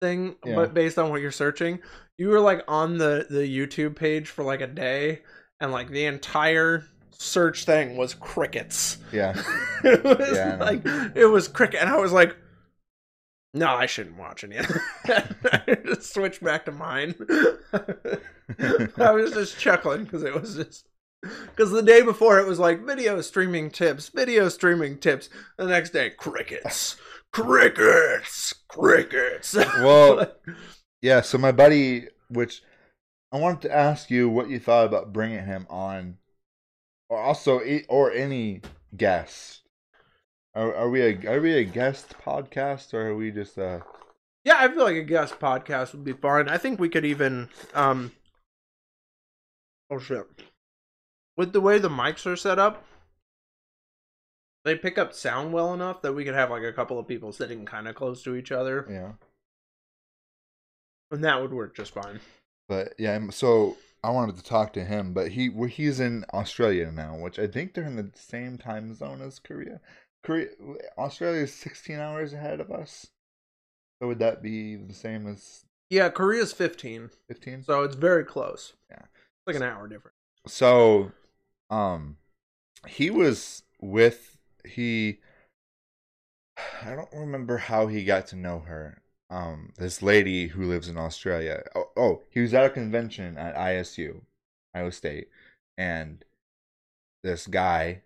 thing, Yeah. but based on what you're searching, you were like on the the YouTube page for like a day, and like the entire search thing was crickets. Yeah. [LAUGHS] it was Yeah, like it was cricket, and I was like, "No, I shouldn't watch any." of that." [LAUGHS] I just switched back to mine. [LAUGHS] I was just chuckling because it was just because the day before it was like video streaming tips, video streaming tips. The next day, crickets, crickets, crickets. [LAUGHS] Well, [LAUGHS] yeah. So my buddy, which I wanted to ask you what you thought about bringing him on, or also e- or any guest. Are, are we a are we a guest podcast or are we just uh Yeah, I feel like a guest podcast would be fun. I think we could even um Oh shit. With the way the mics are set up, they pick up sound well enough that we could have like a couple of people sitting kind of close to each other, yeah and that would work just fine. But yeah, so I wanted to talk to him, but he he's in Australia now, which I think they're in the same time zone as Korea. Korea, Australia is 16 hours ahead of us. So would that be the same as Yeah, Korea's 15, 15? so it's very close. Yeah. It's like an hour different. So, um, he was with he. [SIGHS] I don't remember how he got to know her. Um, this lady who lives in Australia. Oh, oh, he was at a convention at ISU, Iowa State, and this guy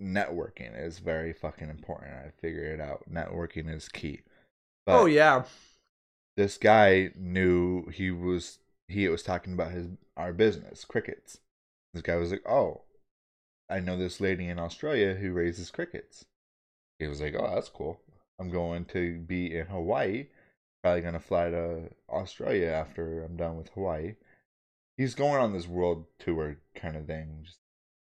networking is very fucking important. I figured it out. Networking is key. But oh yeah. this guy knew he was he was talking about his our business crickets this guy was like oh i know this lady in australia who raises crickets. He was like oh that's cool. I'm going to be in hawaii. Probably going to fly to australia after i'm done with hawaii. He's going on this world tour kind of thing just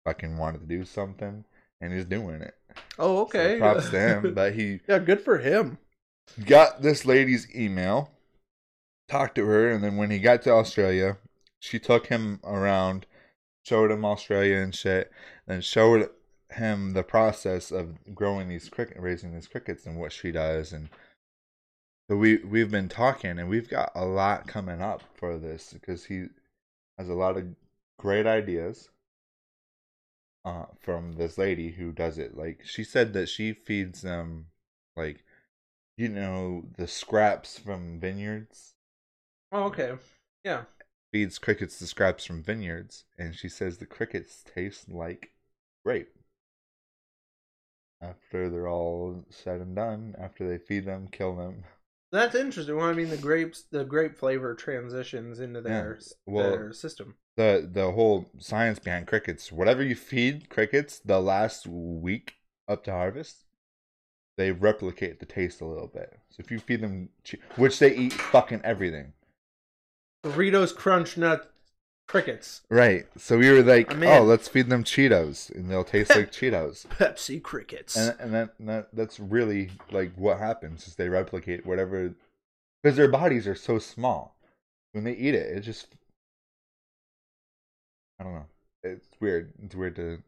fucking wanted to do something and he's doing it. Oh So okay. props to him [LAUGHS] but he yeah, good for him. got this lady's email, talked to her, and then when he got to Australia, she took him around, showed him Australia and shit, and showed him the process of growing these cricket, raising these crickets, and what she does, and so we we've been talking, and we've got a lot coming up for this because he has a lot of great ideas. Uh, from this lady who does it, like she said that she feeds them, like you know the scraps from vineyards Oh, okay. Yeah. Feeds crickets the scraps from vineyards and she says the crickets taste like grape after they're all said and done after they feed them kill them. That's interesting. Well, I mean, the grapes, the grape flavor transitions into their well- their system. the the whole science behind crickets whatever you feed crickets the last week up to harvest they replicate the taste a little bit. So if you feed them which they eat fucking everything Doritos Crunch Nut crickets, Right. So we were like, I'm in. oh, let's feed them Cheetos, and they'll taste like [LAUGHS] Cheetos. Pepsi crickets. And and that, and that that's really like what happens is they replicate whatever, because their bodies are so small. When they eat it, it just, I don't know. It's weird. It's weird to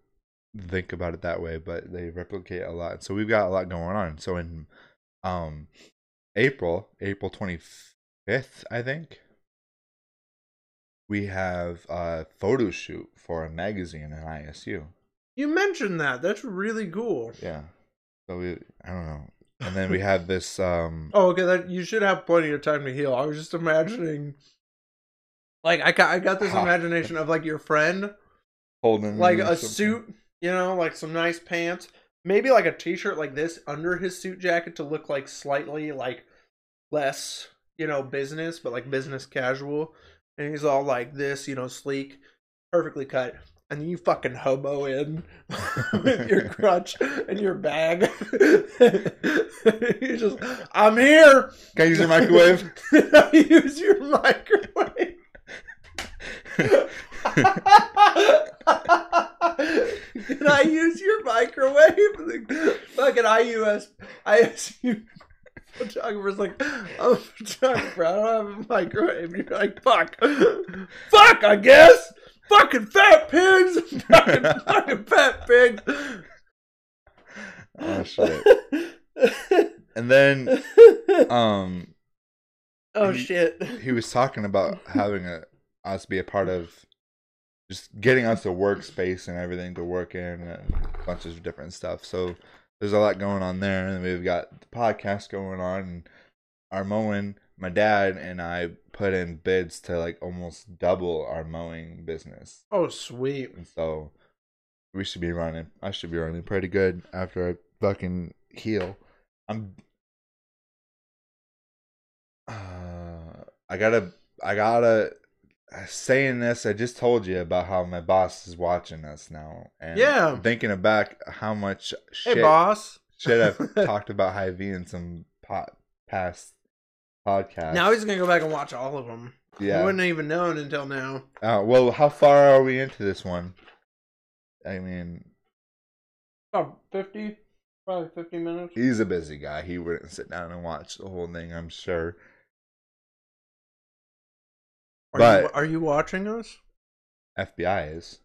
think about it that way, but they replicate a lot. So we've got a lot going on. So in, um, April, April twenty fifth, I think. We have a photo shoot for a magazine in ISU. you mentioned that. That's really cool. Yeah. So we, I don't know. And then we [LAUGHS] have this. Um. Oh, okay. That you should have plenty of time to heal. I was just imagining, like, I got I got this [LAUGHS] imagination of like your friend, holding like a something. suit, you know, like some nice pants, maybe like a t-shirt like this under his suit jacket to look like slightly like less, you know, business, but like business casual. And he's all like this, you know, sleek, perfectly cut. And you fucking hobo in [LAUGHS] with your [LAUGHS] crutch and your bag. [LAUGHS] you just, I'm here. Can I use your microwave? Can I use your microwave? Can I use your microwave? Fucking IUS, ISU. Photographer's like, I'm a photographer. I don't have a microwave. You're like, fuck, fuck. I guess. Fucking fat pigs. [LAUGHS] Fucking, fucking fat pigs. Oh shit. [LAUGHS] And then um oh he- shit. he was talking about having a us be a part of just getting us a workspace and everything to work in and a bunch of different stuff. So there's a lot going on there, and we've got the podcast going on. And our mowing, my dad and I put in bids to like almost double our mowing business, Oh sweet. and so we should be running. I should be running pretty good after I fucking heal. I'm. Uh, [SIGHS] I gotta. I gotta. Saying this, I just told you about how my boss is watching us now, and Yeah. thinking back how much shit, Hey boss. shit I've [LAUGHS] talked about Hy-Vee in some pot, past podcasts. Now he's gonna go back and watch all of them. I yeah. wouldn't have even known until now. Uh, well, how far are we into this one? I mean, About fifty, probably fifty minutes. he's a busy guy. He wouldn't sit down and watch the whole thing. I'm sure. Are But- you, are you watching us? FBI is.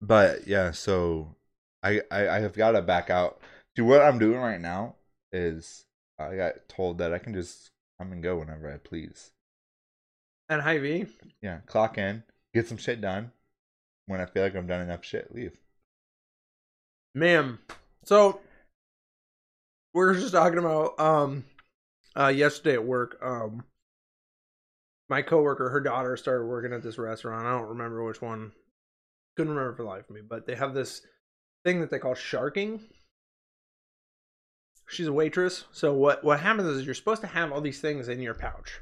But yeah, so I I, I have got to back out. See, what I'm doing right now is I got told that I can just come and go whenever I please. At Hy-Vee? Yeah, clock in, get some shit done. When I feel like I'm done enough shit, leave. Ma'am. So we are just talking about um uh yesterday at work. Um my coworker, her daughter started working at this restaurant. I don't remember which one. Couldn't remember for the life of me, but they have this thing that they call sharking. She's a waitress. So what what happens is you're supposed to have all these things in your pouch.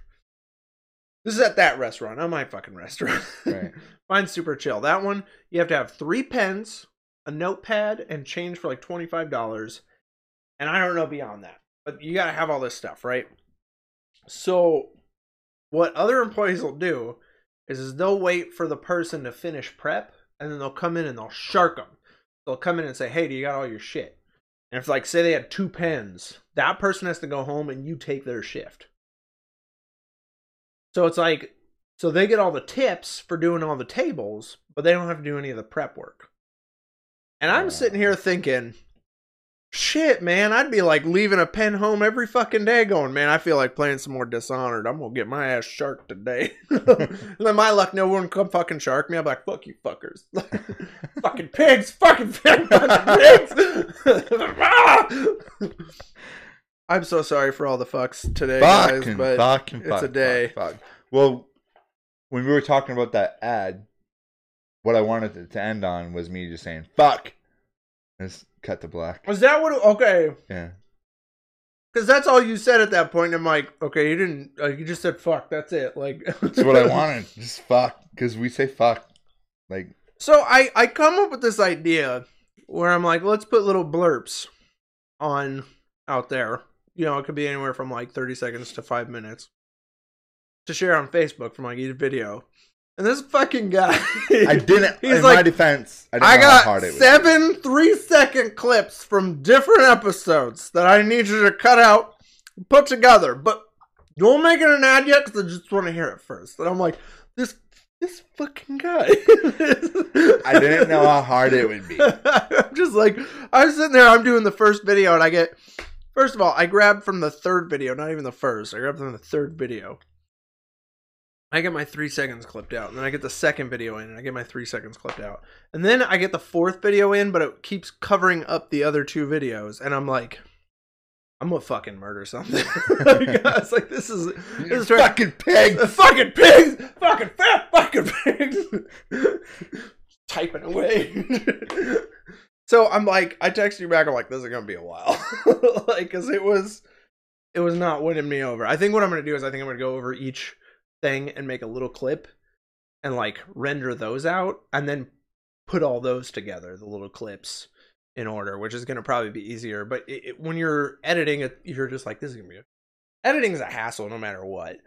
This is at that restaurant, not my fucking restaurant. Right. [LAUGHS] Mine's super chill. That one, you have to have three pens, a notepad, and change for like $25. And I don't know beyond that. But you got to have all this stuff, right? So, what other employees will do is, is they'll wait for the person to finish prep and then they'll come in and they'll shark them. They'll come in and say, hey, do you got all your shit? And if, like, say they had two pens, that person has to go home and you take their shift. So it's like, so they get all the tips for doing all the tables, but they don't have to do any of the prep work. And I'm sitting oh. here thinking, shit, man, I'd be like leaving a pen home every fucking day going, man, I feel like playing some more Dishonored. I'm going to get my ass sharked today. and [LAUGHS] then my luck, no one come fucking shark me. I'm like, fuck you fuckers. [LAUGHS] fucking pigs, fucking fucking pigs. [LAUGHS] I'm so sorry for all the fucks today, guys, but fucking, it's fuck, a day. Fuck, fuck. Well, when we were talking about that ad, what I wanted it to end on was me just saying "fuck." Just cut to black. was that what? Okay, Yeah. Because that's all you said at that point. I'm like, okay, you didn't. Uh, you just said fuck. That's it. Like That's what I [LAUGHS] wanted. Just fuck, because we say fuck. Like, So I I come up with this idea where I'm like, let's put little blurps on out there. You know, it could be anywhere from like 30 seconds to five minutes to share on Facebook from like each video. And this fucking guy, [LAUGHS] I didn't. He's in my defense, I, didn't I know how got hard it was. seven three second clips from different episodes that I need you to cut out, and put together. But don't make it an ad yet because I just want to hear it first. And I'm like, this this fucking guy. [LAUGHS] I didn't know how hard it would be. [LAUGHS] I'm just like, I'm sitting there, I'm doing the first video, and I get, first of all, I grabbed from the third video, not even the first. I grabbed from the third video. I get my three seconds clipped out, and then I get the second video in, and I get my three seconds clipped out, and then I get the fourth video in, but it keeps covering up the other two videos, and I'm like, I'm gonna fucking murder something. [LAUGHS] like, [LAUGHS] I was like, this is this is fucking pig. [LAUGHS] fucking pigs, fucking fat fucking pigs, typing away. so I'm like, I text you back. I'm like, this is gonna be a while, like, cause it was, it was not winning me over. I think what I'm gonna do is I think I'm gonna go over each thing and make a little clip, and like render those out, and then put all those together, the little clips in order, which is gonna probably be easier. But it, it, when you're editing it, you're just like, this is gonna be. A... Editing is a hassle, no matter what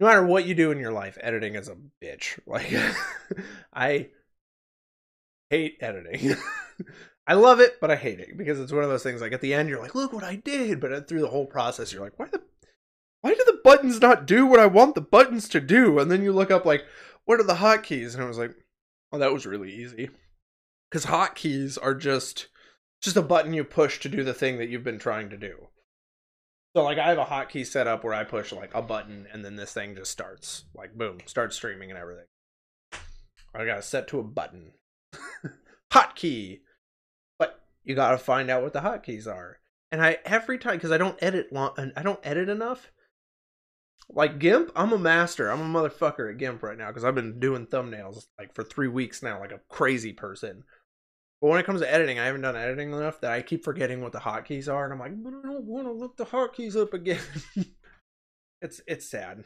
no matter what you do in your life, editing is a bitch. [LAUGHS] Like I hate editing. [LAUGHS] I love it, but I hate it because it's one of those things. Like at the end, you're like, "Look what I did," but uh, through the whole process, you're like, "Why the, why do the buttons not do what I want the buttons to do?" And then you look up like, "What are the hotkeys?" And I was like, "Oh, that was really easy." Because hotkeys are just just a button you push to do the thing that you've been trying to do. So like I have a hotkey set up where I push like a button and then this thing just starts like boom, starts streaming and everything. I got to set to a button. [LAUGHS] hotkey. But you got to find out what the hotkeys are. And I every time cuz I don't edit long I don't edit enough. Like GIMP, I'm a master. I'm a motherfucker at GIMP right now cuz I've been doing thumbnails like for 3 weeks now like a crazy person. But when it comes to editing, I haven't done editing enough that I keep forgetting what the hotkeys are, and I'm like, but I don't want to look the hotkeys up again. [LAUGHS] it's it's sad.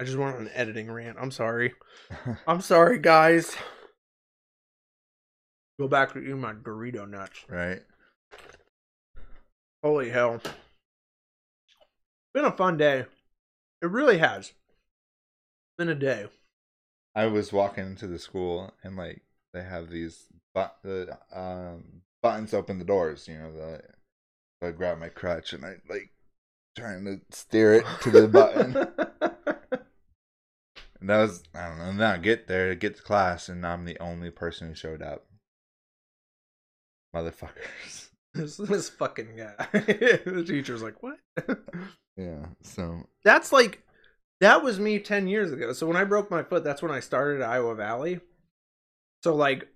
I just went on an editing rant. I'm sorry. [LAUGHS] I'm sorry, guys. Go back to eating my Dorito nuts. right. Holy hell. Been a fun day. It really has. Been a day. I was walking into the school and like they have these but the um buttons open the doors, you know, the I grab my crutch and I like trying to steer it to the button. [LAUGHS] And that was I don't know, and then I get there, get to class, and I'm the only person who showed up. Motherfuckers. [LAUGHS] this, this fucking guy. [LAUGHS] the teacher's like, what? Yeah. So that's like that was me 10 years ago. So when i broke my foot that's when i started at iowa valley. So like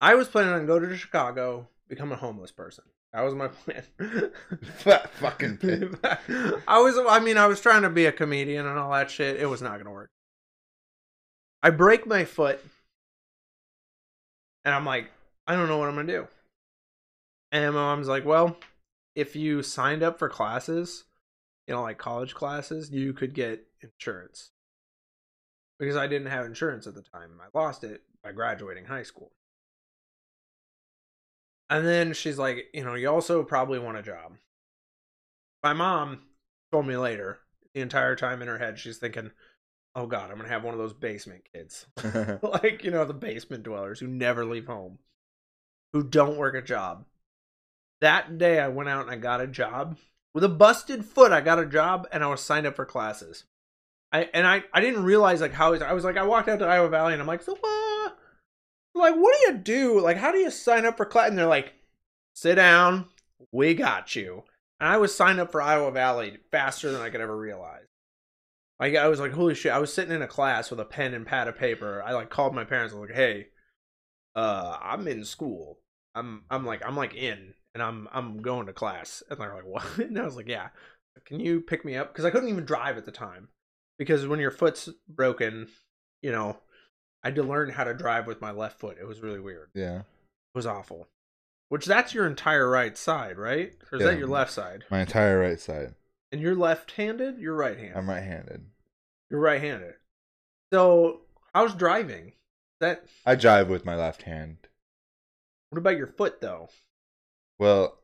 i was planning on going to chicago become a homeless person. That was my [LAUGHS] plan. [LAUGHS] Fat fucking pig. [LAUGHS] i was i mean i was trying to be a comedian and all that shit. It was not gonna work. I break my foot. And i'm like i don't know what i'm gonna do. And my mom's like well if you signed up for classes you know, like college classes, you could get insurance. Because I didn't have insurance at the time. I lost it by graduating high school. And then she's like, you know, you also probably want a job. My mom told me later, the entire time in her head, she's thinking, oh God, I'm going to have one of those basement kids. [LAUGHS] like, you know, the basement dwellers who never leave home, who don't work a job. That day I went out and I got a job. With a busted foot i got a job and i was signed up for classes. I and i i didn't realize like how i was like i walked out to iowa valley and i'm like so what? Like what do you do? Like how do you sign up for class and they're like sit down. We got you. And i was signed up for iowa valley faster than i could ever realize. Like i was like holy shit. I was sitting in a class with a pen and pad of paper. I like called my parents. I was like hey uh i'm in school. I'm i'm like i'm like in and I'm I'm going to class. [LAUGHS] And they're like, what? [LAUGHS] And I was like, yeah. Can you pick me up? Because I couldn't even drive at the time. Because when your foot's broken, you know, I had to learn how to drive with my left foot. It was really weird. yeah. It was awful. Which that's your entire right side, right? Or is Yeah. that your left side? My entire right side. And you're left-handed. You're right-handed. I'm right-handed. You're right-handed. So how's driving? That. I drive with my left hand. What about your foot though? Well,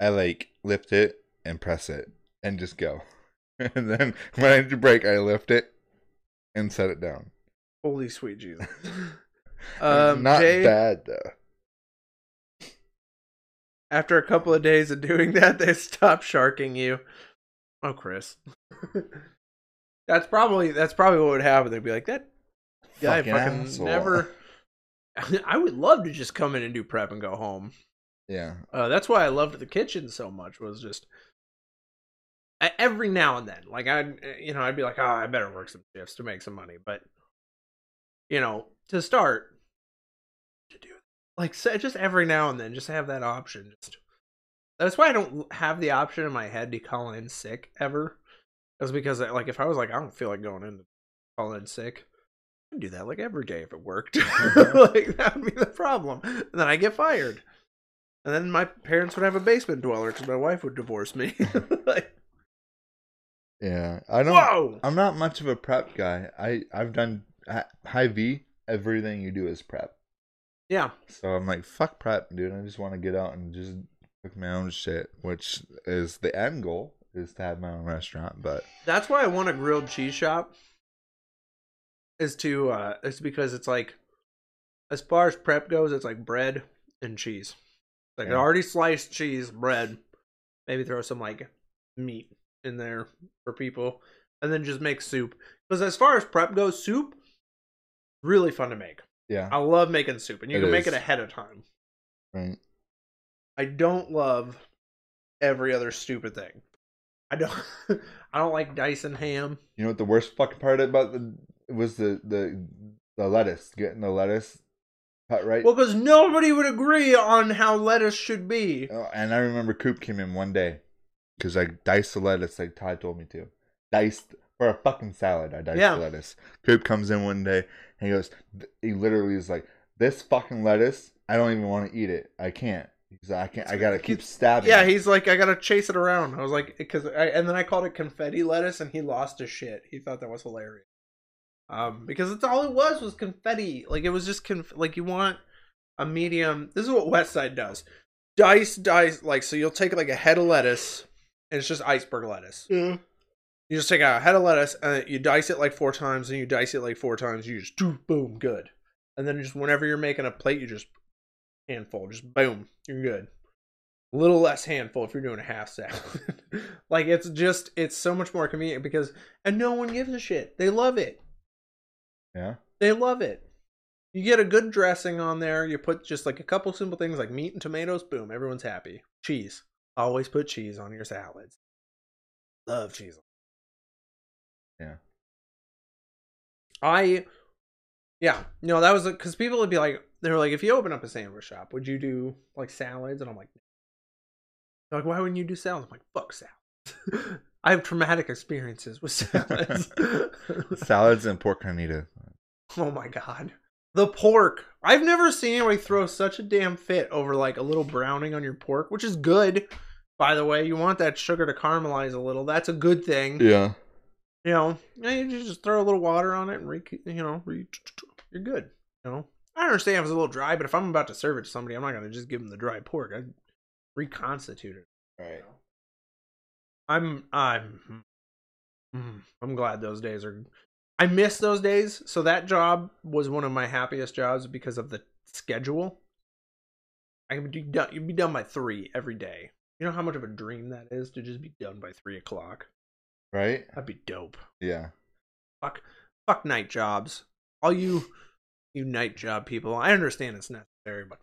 I like lift it and press it and just go. [LAUGHS] And then when I need to break, I lift it and set it down. Holy sweet Jesus. [LAUGHS] [LAUGHS] um, Not Jay, bad though. after a couple of days of doing that, they stop sharking you. Oh, Chris. that's probably that's probably what would happen. They'd be like, that guy Fucking fucking, never. I would love to just come in and do prep and go home. Yeah. Uh, that's why I loved the kitchen so much. Was just I- every now and then, like I, would you know, I'd be like, oh, I better work some shifts to make some money. But you know, to start to do like so- just every now and then, just have that option. Just that's why I don't have the option in my head to call in sick ever. That's because like if I was like, I don't feel like going in to call in sick. I'd do that like every day if it worked. [LAUGHS] [LAUGHS] like that would be the problem. And then I get fired. And then my parents would have a basement dweller because my wife would divorce me. [LAUGHS] like, Yeah. I don't whoa! I'm not much of a prep guy. I I've done Hy-Vee. Everything you do is prep. Yeah, So I'm like, fuck prep, dude. I just want to get out and just cook my own shit, which is the end goal is to have my own restaurant. But that's why I want a grilled cheese shop. Is to uh, is because it's like, as far as prep goes, it's like bread, and cheese. Like Yeah. already sliced cheese, bread. Maybe throw some like meat in there for people, and then just make soup. Because as far as prep goes, soup really fun to make. Yeah. I love making soup, and you It can make it ahead of time. Right. I don't love every other stupid thing. I don't. [LAUGHS] I don't like dicing ham. You know what the worst fucking part about the was the the the lettuce getting the lettuce right. Well, because nobody would agree on how lettuce should be. Oh, and I remember Coop came in one day because I diced the lettuce like Todd told me to. Diced for a fucking salad. I diced Yeah. the lettuce. Coop comes in one day and he goes, he literally is like, "This fucking lettuce, I don't even want to eat it. I can't. He's like, I can't. I gotta keep stabbing." Yeah, it." he's like, I gotta chase it around. I was like, because and then I called it confetti lettuce, and he lost his shit. He thought that was hilarious. Um, because it's all it was was confetti. Like it was just conf- like you want a medium. This is what Westside does. Dice, dice. Like so, you'll take like a head of lettuce, and it's just iceberg lettuce. Yeah. You just take a head of lettuce and you dice it like four times, and you dice it like four times. You just do boom, good. And then just whenever you're making a plate, you just handful, just boom, you're good. A little less handful if you're doing a half salad. [LAUGHS] like it's just it's so much more convenient because and no one gives a shit. They love it. Yeah. They love it. You get a good dressing on there. You put just like a couple simple things like meat and tomatoes. Boom, everyone's happy. Cheese. Always put cheese on your salads. Love cheese. Yeah. I, yeah, no, that was because people would be like, they were like, if you open up a sandwich shop, would you do like salads? And I'm like, they're like, why wouldn't you do salads? I'm like, fuck salads. [LAUGHS] I have traumatic experiences with salads. [LAUGHS] Salads and pork carnita. Oh my god. The pork. I've never seen anybody throw such a damn fit over like a little browning on your pork, which is good. By the way, you want that sugar to caramelize a little. That's a good thing. Yeah. You know, you just throw a little water on it and re, you know, re, you're good. You know, I understand if it's a little dry, but if I'm about to serve it to somebody, I'm not gonna just give them the dry pork. I reconstitute it. Right. I'm I'm mm, I'm glad those days are I miss those days. So that job was one of my happiest jobs because of the schedule. I would be done you'd be done by three every day. You know how much of a dream that is to just be done by three o'clock? Right. That'd be dope. Yeah. Fuck fuck night jobs. All you you night job people. I understand it's necessary, but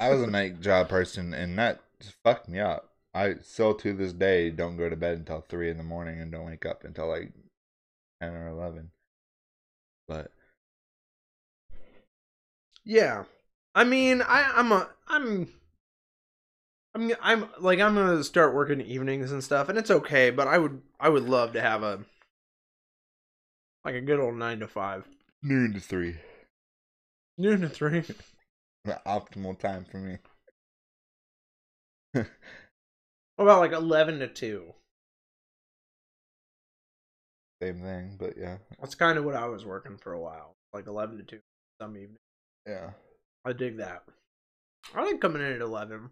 I was a night job person, and that just fucked me up. I still to this day don't go to bed until three in the morning and don't wake up until like ten or eleven. But Yeah. I mean, I, I'm a, I'm, I'm, I'm like, I'm gonna start working evenings and stuff, and it's okay. But I would, I would love to have a, like a good old nine to five, noon to three, noon to three. the optimal time for me. [LAUGHS] What about like eleven to two? Same thing, but yeah, That's kind of what I was working for a while, like eleven to two some evening. yeah, I dig that. I like coming in at eleven.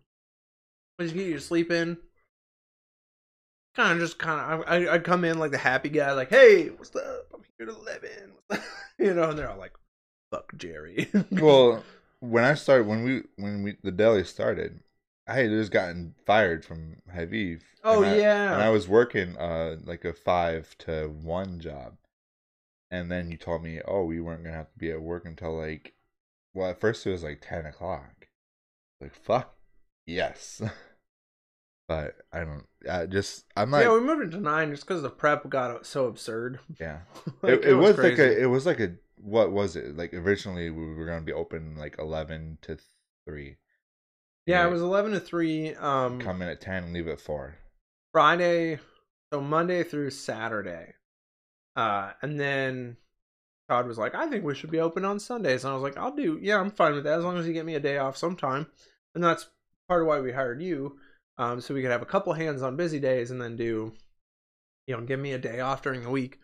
Just get you to sleep in. Kind of just kind of, I I come in like the happy guy, like, hey, what's up? I'm here at eleven. What's? [LAUGHS] You know, and they're all like, fuck Jerry. [LAUGHS] well, when I started, when we when we the deli started, I had just gotten fired from Hy-Vee. oh and I, yeah, and I was working uh like a five to one job, and then you told me, oh, we weren't gonna have to be at work until like, well, at first it was like ten o'clock. Like fuck, yes, [LAUGHS] but I don't. I just I'm like yeah. We moved it to nine just because the prep got so absurd. yeah. [LAUGHS] Like, it, it was, like a it was like a what was it like originally we were gonna be open like eleven to three. Yeah, it was eleven to three. Um, come in at ten and leave at four. Friday, so Monday through Saturday. Uh, and then Todd was like, I think we should be open on Sundays. And I was like, I'll do, yeah, I'm fine with that as long as you get me a day off sometime. And that's part of why we hired you. Um, so we could have a couple hands on busy days and then do, you know, give me a day off during the week.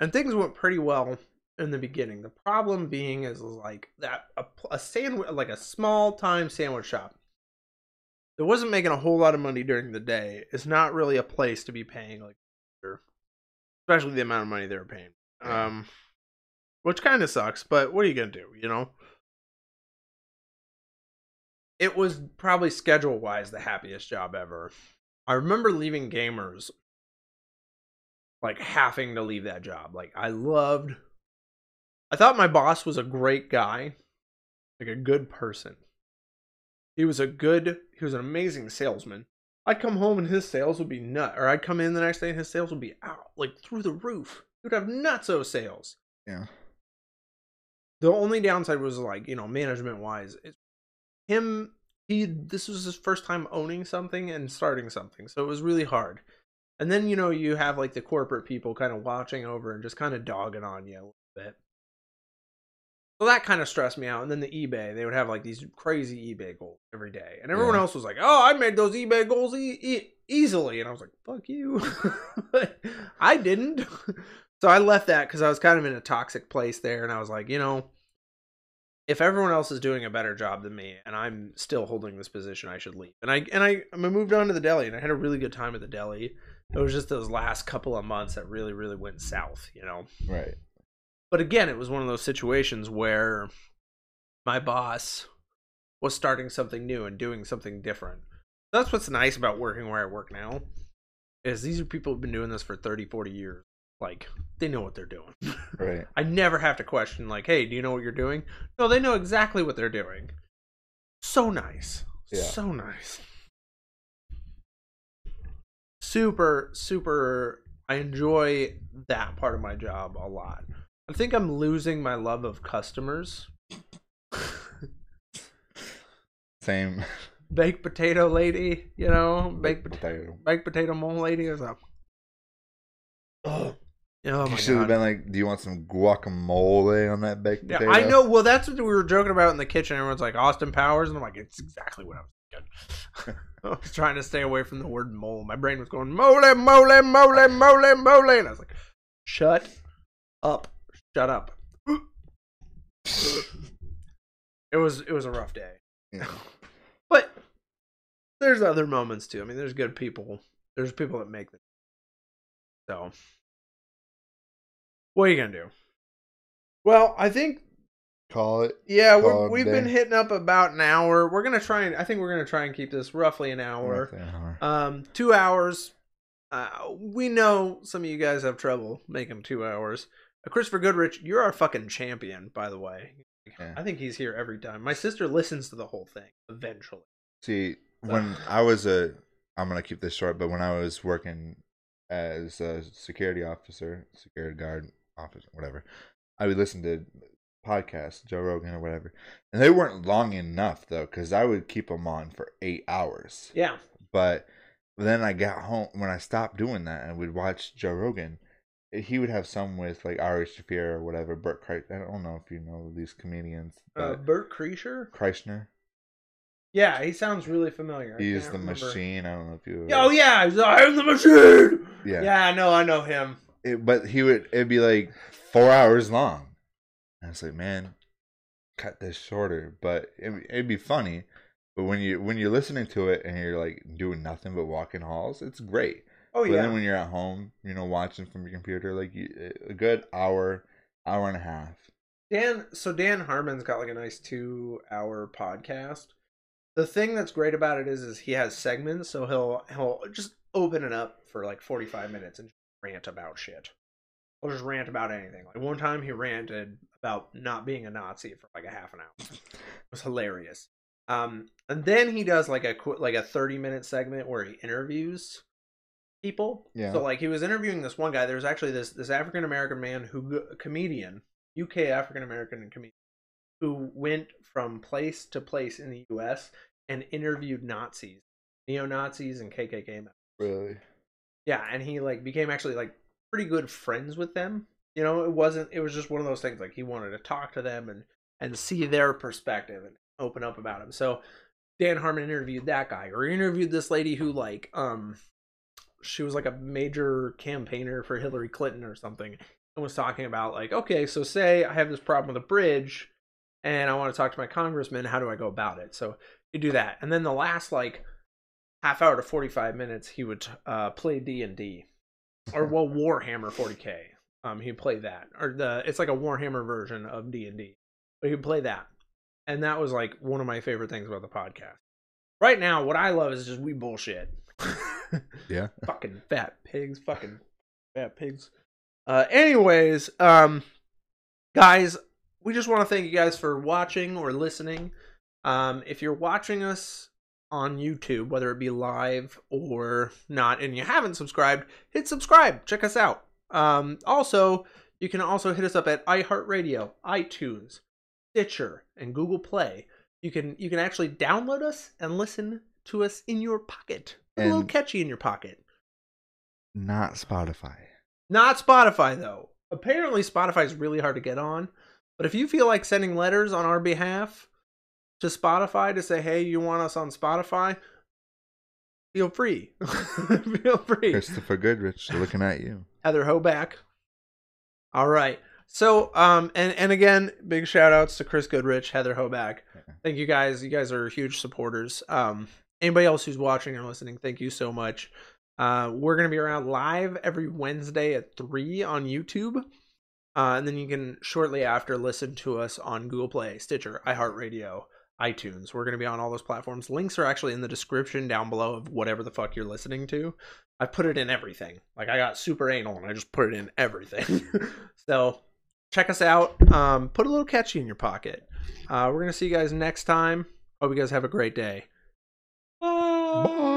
And things went pretty well in the beginning. The problem being is like that a, a sandwich, like a small time sandwich shop that wasn't making a whole lot of money during the day is not really a place to be paying like especially the amount of money they were paying um which kind of sucks but what are you gonna do you know it was probably schedule wise the happiest job ever. I remember leaving gamers like having to leave that job. Like I loved I thought my boss was a great guy, like a good person. He was a good he was an amazing salesman. I'd come home and his sales would be nut or I'd come in the next day and his sales would be out like through the roof. He would have nuts nutso sales. Yeah. The only downside was like, you know, management wise, him he this was his first time owning something and starting something. So it was really hard. And then, you know, you have like the corporate people kind of watching over and just kind of dogging on you a little bit. So that kind of stressed me out. And then the eBay, they would have like these crazy eBay goals every day. And everyone Yeah. else was like, oh, I made those eBay goals e- e- easily. And I was like, fuck you. [LAUGHS] I didn't. So I left that because I was kind of in a toxic place there. And I was like, you know, if everyone else is doing a better job than me and I'm still holding this position, I should leave. And I and I, I moved on to the deli and I had a really good time at the deli. It was just those last couple of months that really, really went south, you know. Right. But again, it was one of those situations where my boss was starting something new and doing something different. That's what's nice about working where I work now. Is these are people who've been doing this for 30, 40 years. Like, they know what they're doing. [LAUGHS] Right. I never have to question, like, hey, do you know what you're doing? No, they know exactly what they're doing. So nice. Yeah. So nice. Super, super. I enjoy that part of my job a lot. I think I'm losing my love of customers. Same. Baked potato lady, you know, baked potato, potato. baked potato mole lady is up. [GASPS] Oh, oh you should have been like, "Do you want some guacamole on that baked Yeah, potato?" I know. Well, that's what we were joking about in the kitchen. Everyone's like Austin Powers, and I'm like, it's exactly what I was thinking. [LAUGHS] I was trying to stay away from the word mole. My brain was going mole, mole, mole, mole, mole, and I was like, shut up, shut up. it was it was a rough day, Yeah. [LAUGHS] but there's other moments too. I mean, there's good people. There's people that make it. So, what are you gonna do? Well, I think Call it. yeah, we're, Call we've day. been hitting up about an hour. We're gonna try and I think we're gonna try and keep this roughly an hour. Roughly an hour. Um, two hours. Uh, we know some of you guys have trouble making two hours. Christopher Goodrich, you're our fucking champion, by the way. Yeah. I think he's here every time. My sister listens to the whole thing eventually. See, when I was a, I'm gonna keep this short, but when I was working as a security officer, security guard officer, whatever, I would listen to podcasts, Joe Rogan or whatever, and they weren't long enough though, because I would keep them on for eight hours. Yeah. But then I got home when I stopped doing that and would watch Joe Rogan. He would have some with like Ari Shaffir or whatever. Bert Kreischer. I don't know if you know these comedians, Uh, Bert Kreischer? Kreischer. Yeah, he sounds really familiar. I He's the remember. machine. I don't know if you. Oh yeah, he's, I am the machine. Yeah. Yeah, I know, I know him. It- but he would. It'd be like four hours long. And it's like, man, cut this shorter. But it, it'd be funny. But when you when you're listening to it and you're like doing nothing but walking halls, it's great. Oh yeah. But then when you're at home, you know, watching from your computer, like you, a good hour, hour and a half. Dan, so Dan Harmon's got like a nice two-hour podcast. The thing that's great about it is, is he has segments, so he'll he'll just open it up for like forty-five minutes and just rant about shit. Or just rant about anything. Like one time he ranted about not being a Nazi for like a half an hour. It was hilarious. Um, and then he does like a like a thirty-minute segment where he interviews people. Yeah. So like he was interviewing this one guy. There was actually this this African American man who comedian, UK African American comedian, who went from place to place in the U.S. and interviewed Nazis, neo Nazis, and KKK members. Really? Yeah, and he like became actually like pretty good friends with them. You know, it wasn't. It was just one of those things. Like he wanted to talk to them and and see their perspective and open up about him. So Dan Harmon interviewed that guy, or interviewed this lady who like um she was like a major campaigner for Hillary Clinton or something, and was talking about like, okay, so say I have this problem with a bridge, and I want to talk to my congressman. How do I go about it? So you do that, and then the last like half hour to forty five minutes, he would uh, play D and D, or well [LAUGHS] Warhammer 40k. Um, he'd play that, or the it's like a Warhammer version of D and D, but he'd play that. and that was like one of my favorite things about the podcast. Right now, what I love is just we bullshit. [LAUGHS] Yeah. [LAUGHS] fucking fat pigs, fucking fat pigs. Uh, anyways, um, guys, we just want to thank you guys for watching or listening. Um, if you're watching us on YouTube, whether it be live or not, and you haven't subscribed, hit subscribe. Check us out. Um, also, you can also hit us up at iHeartRadio, iTunes, Stitcher, and Google Play. You can you can actually download us and listen to us in your pocket. a little And- catchy in your pocket. Not Spotify. Not Spotify though. Apparently Spotify is really hard to get on. But if you feel like sending letters on our behalf to Spotify to say, "Hey, you want us on Spotify?" Feel free. [LAUGHS] feel free. Christopher Goodrich looking at you. Heather Hoback. All right. So, um, and and again, big shout outs to Chris Goodrich, Heather Hoback. Thank you guys. You guys are huge supporters. Um, anybody else who's watching or listening, thank you so much. Uh, we're gonna be around live every Wednesday at three on YouTube, uh, and then you can shortly after listen to us on Google Play, Stitcher, iHeartRadio, iTunes. We're gonna be on all those platforms. Links are actually in the description down below of whatever the fuck you're listening to. I put it in everything. Like I got super anal and I just put it in everything. [LAUGHS] so check us out. Um, put a little catchy in your pocket. Uh, we're gonna see you guys next time. Hope you guys have a great day. Bye. Bye.